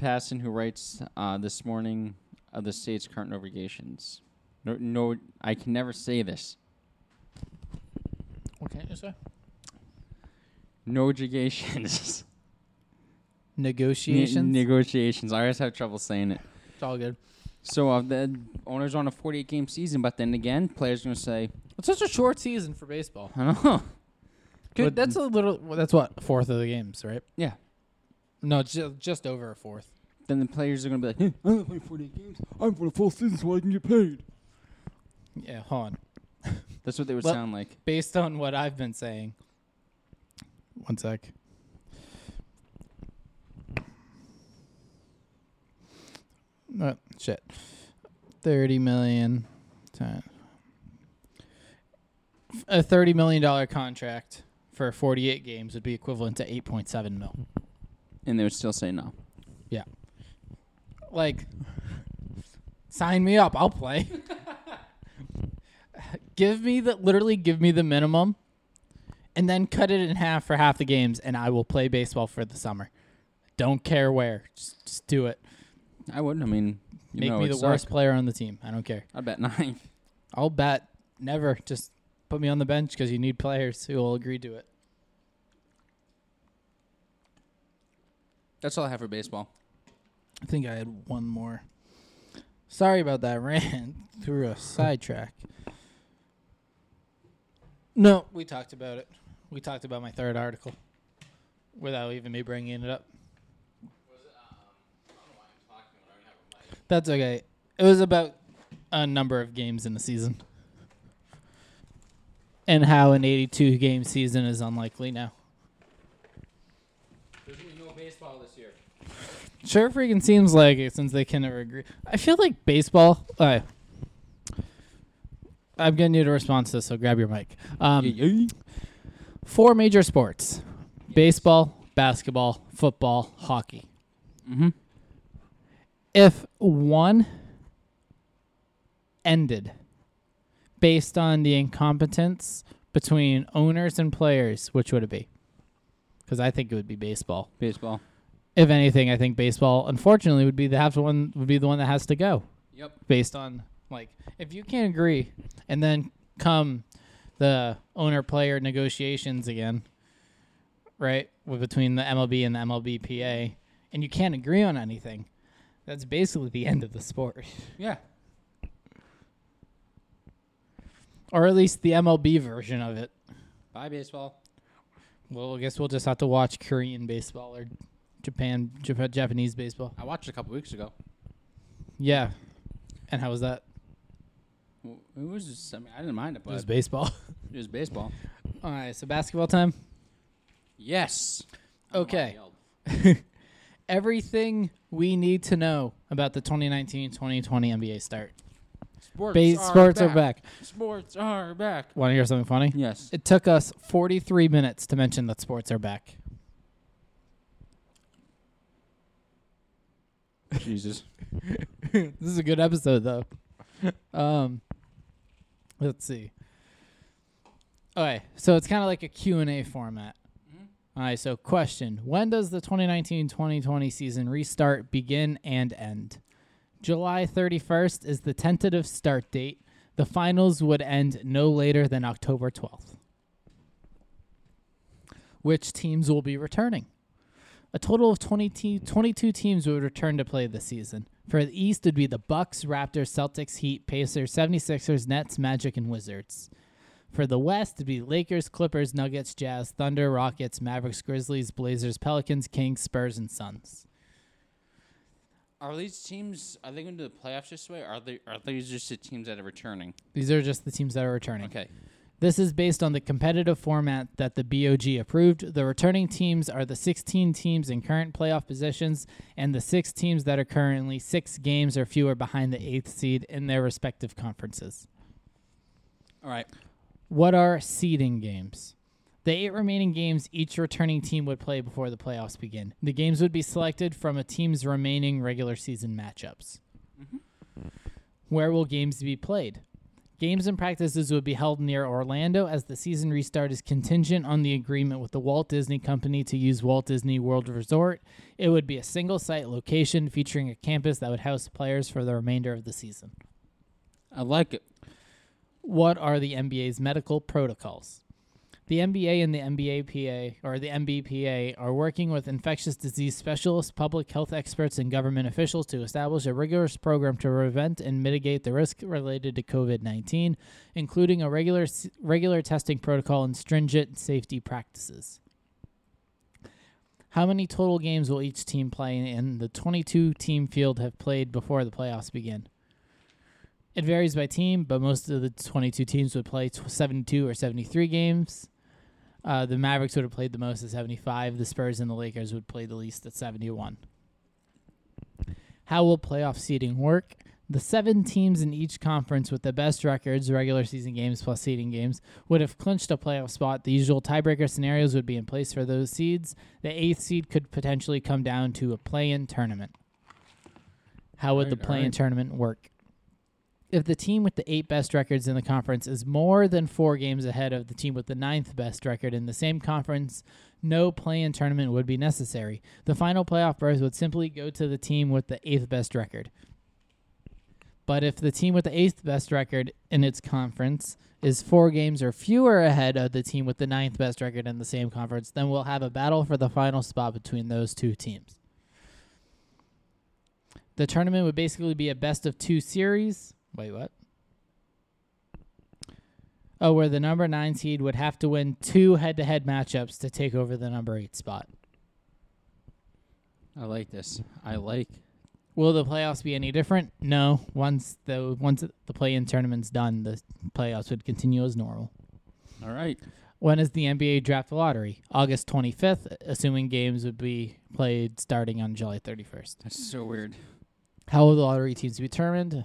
Passan, who writes uh, this morning of the state's current obligations. No, no, I can never say this. What can't you say? No obligations. Negotiations. Ne- negotiations. I always have trouble saying it. it's all good. So uh, the owners on a 48 game season, but then again, players going to say, It's such a short season for baseball. I don't know. Good. That's a little. well, That's what a fourth of the games, right? Yeah. No, just, just over a fourth. Then the players are going to be like, hey, I'm not playing 48 games. I'm for the full season so I can get paid. Yeah, hold on. That's what they would Well- sound like. Based on what I've been saying. One sec. Uh, shit. 30 million. ti- A $30 million contract for 48 games would be equivalent to 8.7 mil. And they would still say no. Like, sign me up. I'll play. give me the literally give me the minimum, and then cut it in half for half the games, and I will play baseball for the summer. Don't care where. Just, just do it. I wouldn't. I mean, you Make know, me the suck. worst player on the team. I don't care. I bet ninth. I'll bet never. Just put me on the bench because you need players who will agree to it. That's all I have for baseball. I think I had one more. Sorry about that rant through a sidetrack. No, we talked about it. We talked about my third article without even me bringing it up. That's okay. It was about a number of games in the season and how an 82 game season is unlikely now. There's gonna be no baseball this year. Sure, freaking seems like it since they can never agree. I feel like baseball. Uh, I'm getting you to respond to this, so grab your mic. Um, Four major sports: baseball, basketball, football, hockey. Mm-hmm. If one ended based on the incompetence between owners and players, which would it be? Because I think it would be baseball. Baseball. If anything, I think baseball, unfortunately, would be the have to one would be the one that has to go Yep. based on like if you can't agree, and then come the owner player negotiations again, right? With between the MLB and the MLBPA, and you can't agree on anything, that's basically the end of the sport, Yeah. or at least the MLB version of it. Bye baseball. Well, I guess we'll just have to watch Korean baseball or Japan, Jap- Japanese baseball. I watched it a couple weeks ago. Yeah, and how was that? Well, It was just, I mean, I didn't mind it, but It was baseball. it was baseball. All right, so basketball time. Yes. I don't know why I Okay. Everything we need to know about the 2019-2020 NBA start. Sports, Base sports are back. Sports are back. Want to hear something funny? Yes. It took us 43 minutes to mention that sports are back. Jesus. this is a good episode though. Um let's see. Okay, so it's kind of like a Q&A format. All right, so question, when does the 2019-2020 season restart begin and end? July 31st is the tentative start date. The finals would end no later than October 12th. Which teams will be returning? A total of 20 te- 22 teams would return to play this season. For the East, it'd be the Bucks, Raptors, Celtics, Heat, Pacers, 76ers, Nets, Magic, and Wizards. For the West, it'd be Lakers, Clippers, Nuggets, Jazz, Thunder, Rockets, Mavericks, Grizzlies, Blazers, Pelicans, Kings, Spurs, and Suns. Are these teams? Are they going to the playoffs this way? Or are they? Are these just the teams that are returning? These are just the teams that are returning. Okay. This is based on the competitive format that the BOG approved. The returning teams are the 16 teams in current playoff positions and the six teams that are currently six games or fewer behind the eighth seed in their respective conferences. All right. What are seeding games? The eight remaining games each returning team would play before the playoffs begin. The games would be selected from a team's remaining regular season matchups. Mm-hmm. Where will games be played? Games and practices would be held near Orlando as the season restart is contingent on the agreement with the Walt Disney Company to use Walt Disney World Resort. It would be a single site location featuring a campus that would house players for the remainder of the season. I like it. What are the NBA's medical protocols? The NBA and the NBAPA or the MBPA are working with infectious disease specialists, public health experts, and government officials to establish a rigorous program to prevent and mitigate the risk related to COVID-19, including a regular regular testing protocol and stringent safety practices. How many total games will each team play in the 22 team field have played before the playoffs begin? It varies by team, but most of the 22 teams would play 72 or 73 games. Uh, the Mavericks would have played the most at 75. The Spurs and the Lakers would play the least at 71. How will playoff seeding work? The seven teams in each conference with the best records, regular season games plus seeding games, would have clinched a playoff spot. The usual tiebreaker scenarios would be in place for those seeds. The eighth seed could potentially come down to a play in tournament. How would the play in alright. tournament work? If the team with the eight best records in the conference is more than four games ahead of the team with the ninth best record in the same conference, no play in tournament would be necessary. The final playoff berth would simply go to the team with the eighth best record. But if the team with the eighth best record in its conference is four games or fewer ahead of the team with the ninth best record in the same conference, then we'll have a battle for the final spot between those two teams. The tournament would basically be a best of two series. Wait, what? Oh, where the number nine seed would have to win two head to head matchups to take over the number eight spot. I like this. I like. Will the playoffs be any different? No. Once the once the play in tournament's done, the playoffs would continue as normal. All right. When is the NBA draft lottery? August 25th, assuming games would be played starting on July 31st. That's so weird. How will the lottery teams be determined?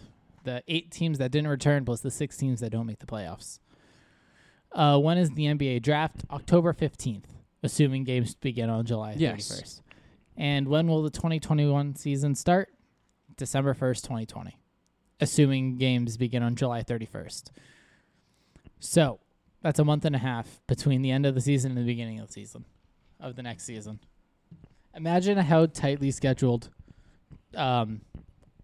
The eight teams that didn't return plus the six teams that don't make the playoffs. Uh, when is the NBA draft? October 15th, assuming games begin on July Yes. 31st. And when will the 2021 season start? December 1st, 2020, assuming games begin on July 31st. So that's a month and a half between the end of the season and the beginning of the season, of the next season. Imagine how tightly scheduled um,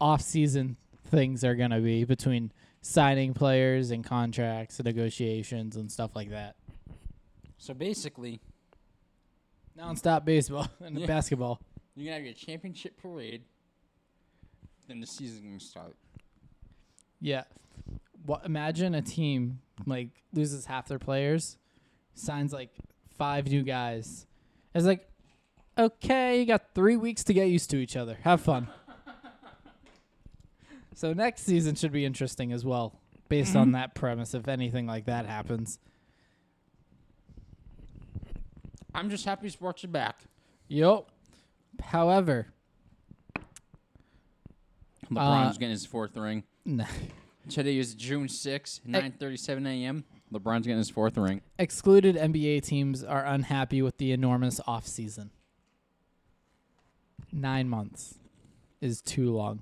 off-season things are going to be between signing players and contracts and negotiations and stuff like that. So basically, Non-stop baseball and Yeah. basketball. you're gonna have your championship parade. Then the season's gonna start. Yeah. What, imagine a team like loses half their players, signs like five new guys. It's like, okay, you got three weeks to get used to each other. Have fun. So next season should be interesting as well, based on that premise. If anything like that happens, I'm just happy sports are back. Yup. However, LeBron's Uh, getting his fourth ring. nah. Today is June 6th, 9:37 a.m. LeBron's getting his fourth ring. excluded NBA teams are unhappy with the enormous off season. Nine months is too long.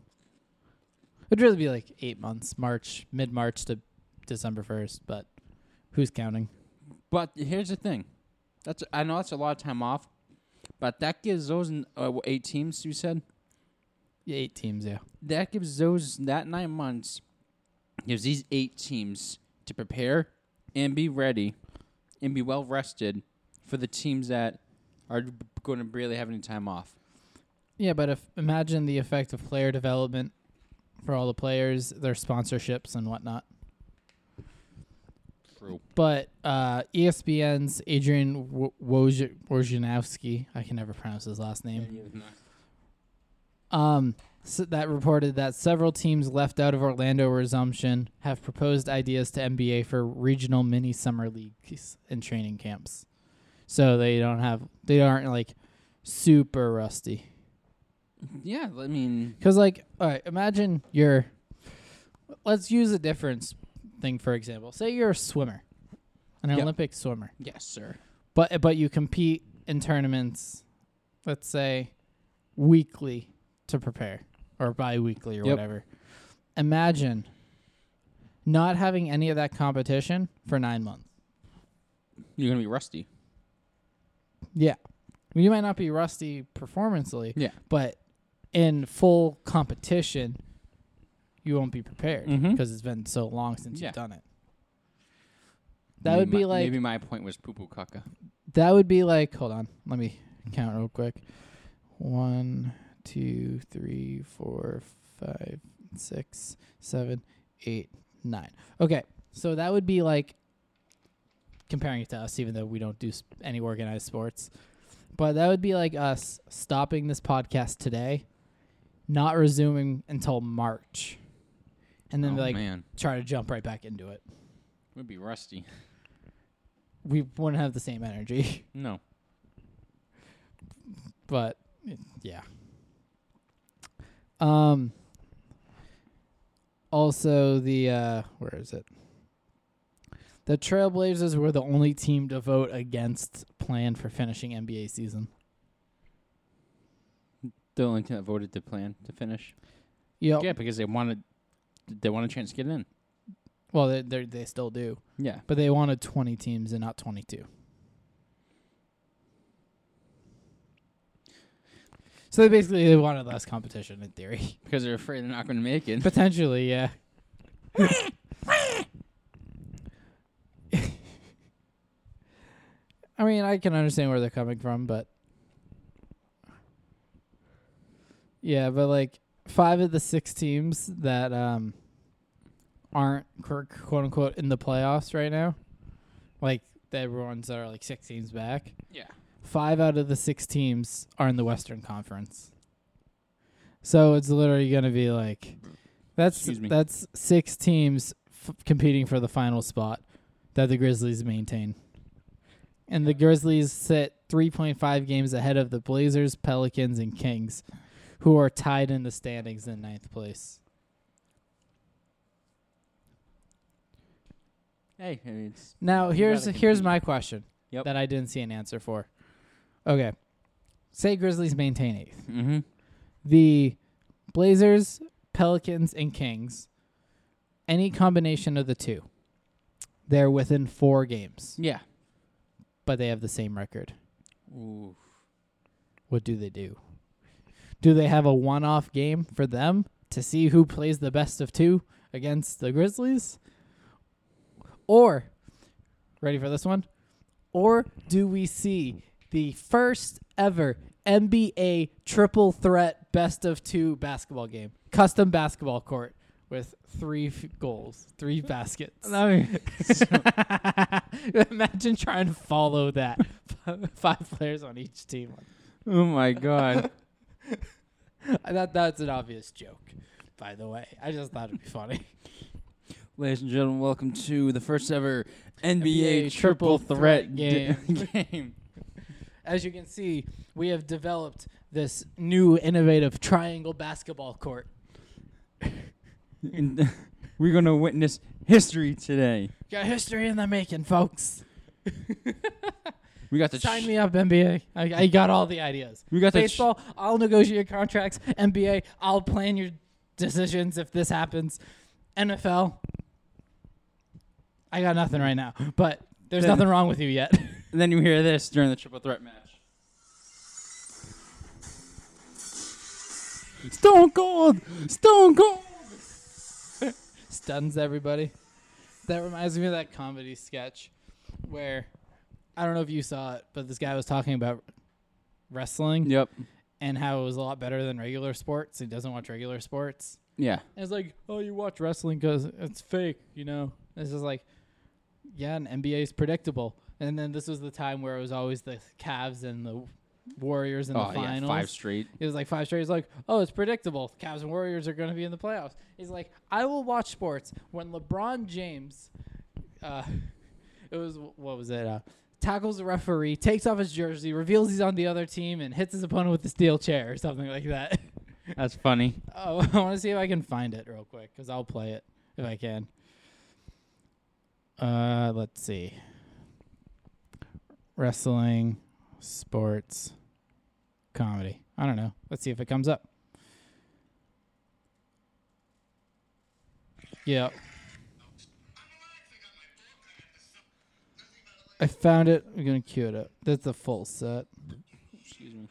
It'd really be like eight months, March, mid March to December first, but who's counting? But here's the thing. That's I know that's a lot of time off, but that gives those uh, eight teams you said Yeah, eight teams, yeah. that gives those that nine months gives these eight teams to prepare and be ready and be well rested for the teams that are going to barely have any time off. Yeah, but if imagine the effect of player development for all the players, their sponsorships and whatnot. True. But uh, ESPN's Adrian Wo- Woj- Wojnarowski, I can never pronounce his last name. Um, so that reported that several teams left out of Orlando resumption have proposed ideas to NBA for regional mini summer leagues and training camps. So they don't have they aren't like super rusty. Yeah, I mean, Cuz like all right, imagine you're let's use a difference thing for example. Say you're a swimmer. An Yep. Olympic swimmer. yes, sir. but but you compete in tournaments, let's say, weekly to prepare or bi-weekly or Yep. whatever. Imagine not having any of that competition for nine months. You're gonna be rusty. Yeah, you might not be rusty performancely, Yeah. but in full competition, you won't be prepared Mhm. because it's been so long since Yeah. you've done it. That Maybe would be my- like maybe my point was poo poo caca. that would be like hold on, let me count real quick. One, two, three, four, five, six, seven, eight, nine. Okay, so that would be like comparing it to us, even though we don't do s- any organized sports. But that would be like us stopping this podcast today, not resuming until March, and then oh like man, try to jump right back into it. We'd be rusty. We wouldn't have the same energy, No. but yeah. Um. Also, the uh, where is it? The Trailblazers were the only team to vote against plan for finishing NBA season. The only team that voted to plan to finish. Yep. Yeah, because they wanted they want a chance to get in. Well, they they they still do, Yeah. but they wanted twenty teams and not twenty two. So they basically they wanted less competition in theory. Because they're afraid they're not gonna make it. Potentially, yeah. I mean, I can understand where they're coming from, but yeah, but like five of the six teams that um aren't quote quote unquote in the playoffs right now, like the ones that are like six teams back, yeah. five out of the six teams are in the Western Conference. So it's literally going to be like that's that's six teams f- competing for the final spot that the Grizzlies maintain. And the Grizzlies sit 3.5 games ahead of the Blazers, Pelicans, and Kings, who are tied in the standings in ninth place. Hey, I mean, it's Now You here's my question Yep. that I didn't see an answer for. Okay, say Grizzlies maintain eighth. mm-hmm. the Blazers, Pelicans, and Kings, any combination of the two, they're within four games, Yeah. but they have the same record. Ooh. What do they do? Do they have a one off game for them to see who plays the best of two against the Grizzlies? Or, ready for this one? Or do we see the first ever NBA triple threat best of two basketball game? Custom basketball court with three f- goals, three baskets. Imagine trying to follow that. Five players on each team. oh my god. I thought that's an obvious joke, by the way. I just thought it'd be funny. Ladies and gentlemen, welcome to the first ever NBA, NBA triple triple threat threat game. game. As you can see, we have developed this new innovative triangle basketball court. And we're gonna witness history today. Got history in the making, folks. We got the Sign ch- me up, NBA. I, I got all the ideas. We got ch- Baseball, I'll negotiate your contracts. NBA, I'll plan your decisions if this happens. NFL, I got nothing right now, but there's Then- nothing wrong with you yet. And then you hear this during the triple threat match. Stone Cold, Stone Cold. stuns everybody. That reminds me of that comedy sketch where I don't know if you saw it, but this guy was talking about wrestling Yep. and how it was a lot better than regular sports. He doesn't watch regular sports. Yeah. And it's like, oh, you watch wrestling because it's fake, you know? It's just like, yeah, and NBA is predictable. And then this was the time where it was always the Cavs and the Warriors in oh the finals. yeah, five straight. It was like five straight. He's like, oh, it's predictable. Cavs and Warriors are going to be in the playoffs. He's like, I will watch sports when LeBron James, uh, it was what was it? Uh, tackles a referee, takes off his jersey, reveals he's on the other team, and hits his opponent with a steel chair or something like that. That's funny. oh, I want to see if I can find it real quick because I'll play it if I can. Uh, let's see. wrestling, sports, comedy. I don't know. Let's see if it comes up. Yeah. I found it. I'm gonna cue it up. That's the full set. Excuse me.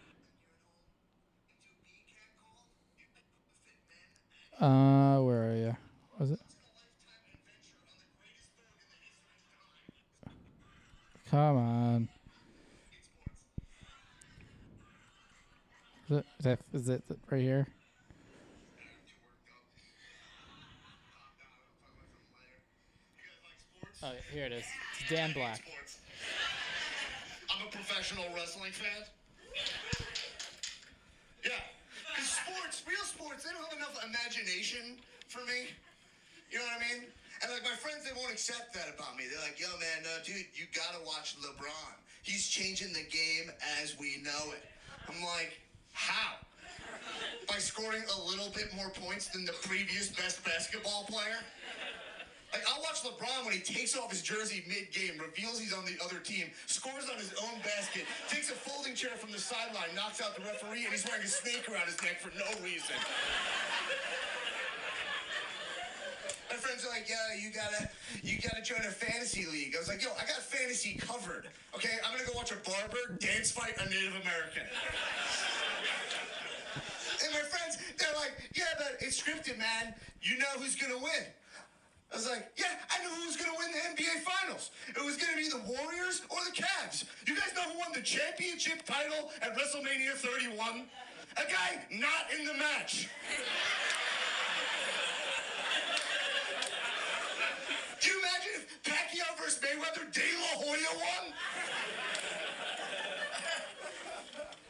Uh, where are you? Was it? Come on. Is it, is that, is it right here? Oh, here it is. It's Dan Black. A professional wrestling fan. Yeah, because sports, real sports, they don't have enough imagination for me. You know what I mean? And like my friends, they won't accept that about me. They're like, "Yo, man, uh, dude, you gotta watch LeBron. He's changing the game as we know it." I'm like, how? By scoring a little bit more points than the previous best basketball player? Like I'll watch LeBron when he takes off his jersey mid-game, reveals he's on the other team, scores on his own basket, takes a folding chair from the sideline, knocks out the referee, and he's wearing a snake around his neck for no reason. My friends are like, "Yeah, you gotta, you gotta join a fantasy league." I was like, "Yo, I got fantasy covered. Okay, I'm gonna go watch a barber dance fight a Native American." and my friends, they're like, "Yeah, but it's scripted, man. You know who's gonna win." I was like, yeah, I knew who was going to win the NBA Finals. It was going to be the Warriors or the Cavs. You guys know who won the championship title at WrestleMania 31? A guy not in the match. Do you imagine if Pacquiao versus Mayweather, De La Hoya won?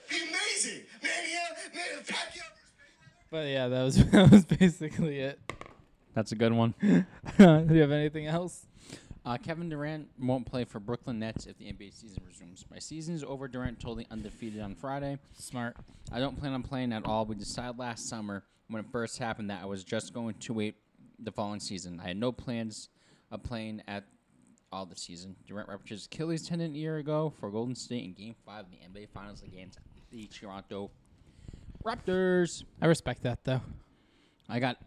Be amazing. Man, yeah, man, Pacquiao versus Mayweather. But yeah, that was that was basically it. That's a good one. Do you have anything else? Uh, Kevin Durant won't play for Brooklyn Nets if the NBA season resumes. My season's over. Durant totally undefeated on Friday. Smart. I don't plan on playing at all. We decided last summer when it first happened that I was just going to wait the following season. I had no plans of playing at all the season. Durant ruptured his Achilles tendon a year ago for Golden State in Game 5 of the NBA Finals against the Toronto Raptors. I respect that though. I got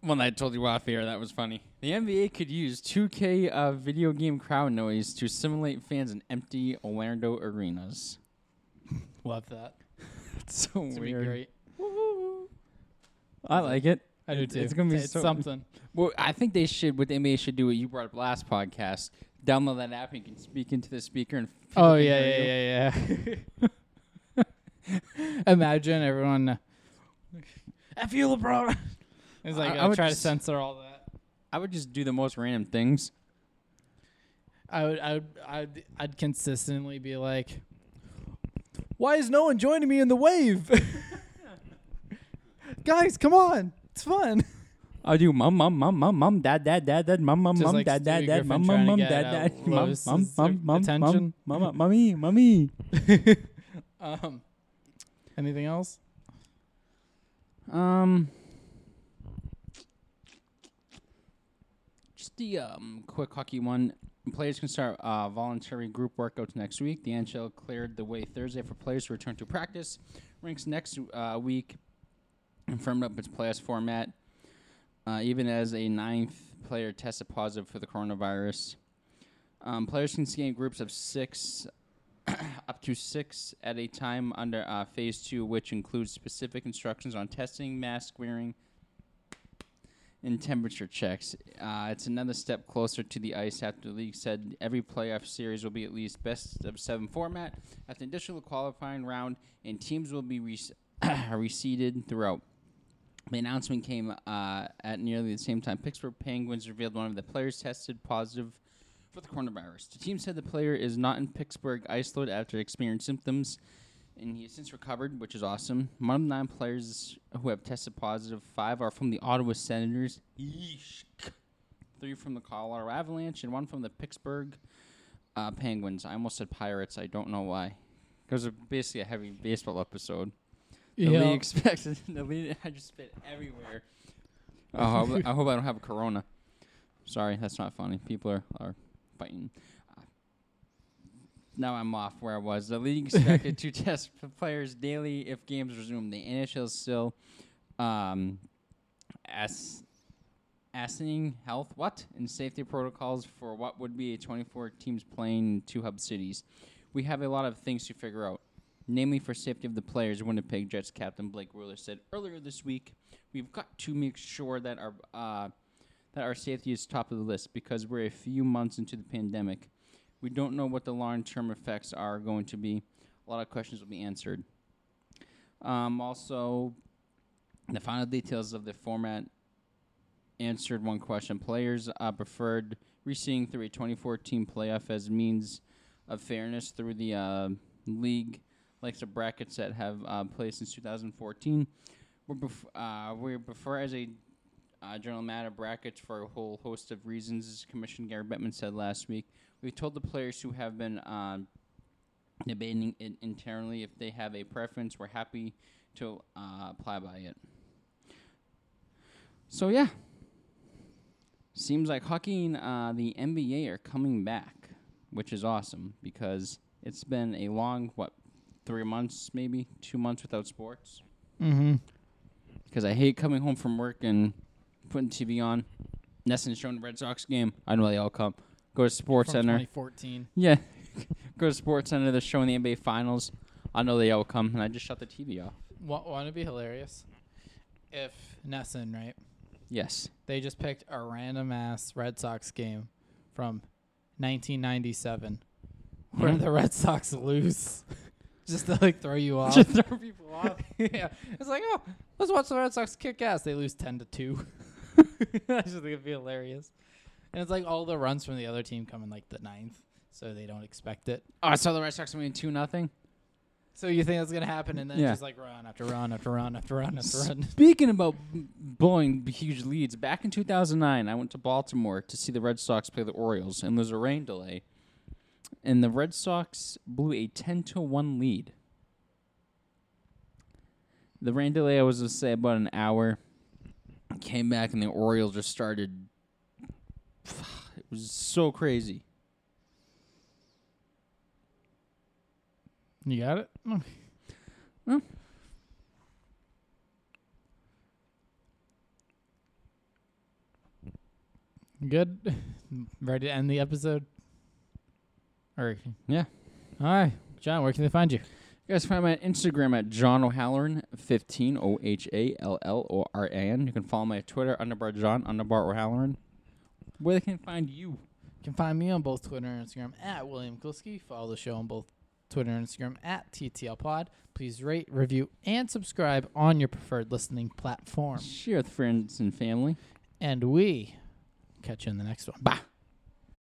one that I told you off here. That was funny. The NBA could use 2K uh, video game crowd noise to simulate fans in empty Orlando arenas. Love that. It's so It's weird. great. I like it. I do It's- too. It's gonna be It's so- something. Well, I think they should. What the NBA should do, what you brought up last podcast, download that app and you can speak into the speaker and. Oh yeah, yeah, yeah, yeah. Imagine everyone. F you, LeBron. It's like I- I, would try just- to censor all that. I would just do the most random things. I would, I would, I'd, I'd consistently be like, "Why is no one joining me in the wave?" Guys, come on, it's fun. I do mum mum mum mum mum dad dad dad dad mum mum mum dad dad dad mum mum mum dad dad mum mum mum mum mum mummy mummy. Um, anything else? Um, the um quick hockey one. Players can start uh, voluntary group workouts next week. The NHL cleared the way Thursday for players to return to practice. Rinks next uh, week and firmed up its playoffs format. Uh, even as a ninth player tested positive for the coronavirus. Um, players can skate in groups of six, up to six at a time under uh, phase two, which includes specific instructions on testing, mask wearing, and temperature checks. Uh, it's another step closer to the ice after the league said every playoff series will be at least best of seven format. After the additional qualifying round, and teams will be re- reseeded throughout. The announcement came uh, at nearly the same time. Pittsburgh Penguins revealed one of the players tested positive for the coronavirus. The team said the player is not in Pittsburgh isolated after experiencing symptoms, and he has since recovered, which is awesome. One of the nine players who have tested positive, five are from the Ottawa Senators, Yeesh. three from the Colorado Avalanche, and one from the Pittsburgh uh, Penguins. I almost said Pirates. I don't know why. Because it's basically a heavy baseball episode. The Yeah. league expected the league. I just spit everywhere. Oh, I hope- I hope I don't have a corona. Sorry, that's not funny. People are are fighting. Now I'm off where I was. The league expected to test players daily if games resume. The NHL is still um, ass- assigning health what and safety protocols for what would be a 24 teams playing in two hub cities. We have a lot of things to figure out, namely for safety of the players. Winnipeg Jets captain Blake Wheeler said earlier this week, "We've got to make sure that our uh, that our safety is top of the list because we're a few months into the pandemic." We don't know what the long term effects are going to be. A lot of questions will be answered. Um, also, the final details of the format answered one question. Players uh, preferred reseeding through a 24 team playoff as means of fairness through the uh, league, like the brackets that have uh, played since 2014. We're bef- uh, we prefer as a uh, general matter brackets for a whole host of reasons, as Commissioner Gary Bettman said last week. We told the players who have been um, debating it internally if they have a preference. We're happy to uh, apply by it. So yeah, seems like hockey and uh, the NBA are coming back, which is awesome because it's been a long what three months, maybe two months without sports. Mm-hmm. Because I hate coming home from work and putting TV on. NESN showing the Red Sox game. I know they all come. Go to Sports From Center. 2014. Yeah. Go to Sports Center. They're showing the NBA Finals. I know they all come, and I just shut the TV off. Want to be hilarious? If NESN, right? Yes. They just picked a random ass Red Sox game from 1997 where Mhm. the Red Sox lose just to like throw you off. Just throw people off. yeah. It's like, oh, let's watch the Red Sox kick ass. They lose 10 to 2. I just think it'd be hilarious. And it's like all the runs from the other team come in like the ninth, so they don't expect it. Oh, I saw the Red Sox winning two nothing. So you think that's gonna happen, and then Yeah. just like run after run after run after run after run. Speaking about b- blowing huge leads, back in 2009, I went to Baltimore to see the Red Sox play the Orioles, and there's a rain delay, and the Red Sox blew a 10 to one lead. The rain delay, I was to say about an hour. Came back, and the Orioles just started. It was so crazy. You got it. Well. Good. Ready to end the episode? Or Yeah. All right, John. Where can they find you? You guys find me on Instagram at John O'Halloran, 15, O H A L L O R A N. You can follow my Twitter, underbar John, underbar O'Halloran. Where they can find you. You can find me on both Twitter and Instagram at William Kliski. Follow the show on both Twitter and Instagram at TTL Pod. Please rate, review, and subscribe on your preferred listening platform. Share with friends and family. And we catch you in the next one. Bye.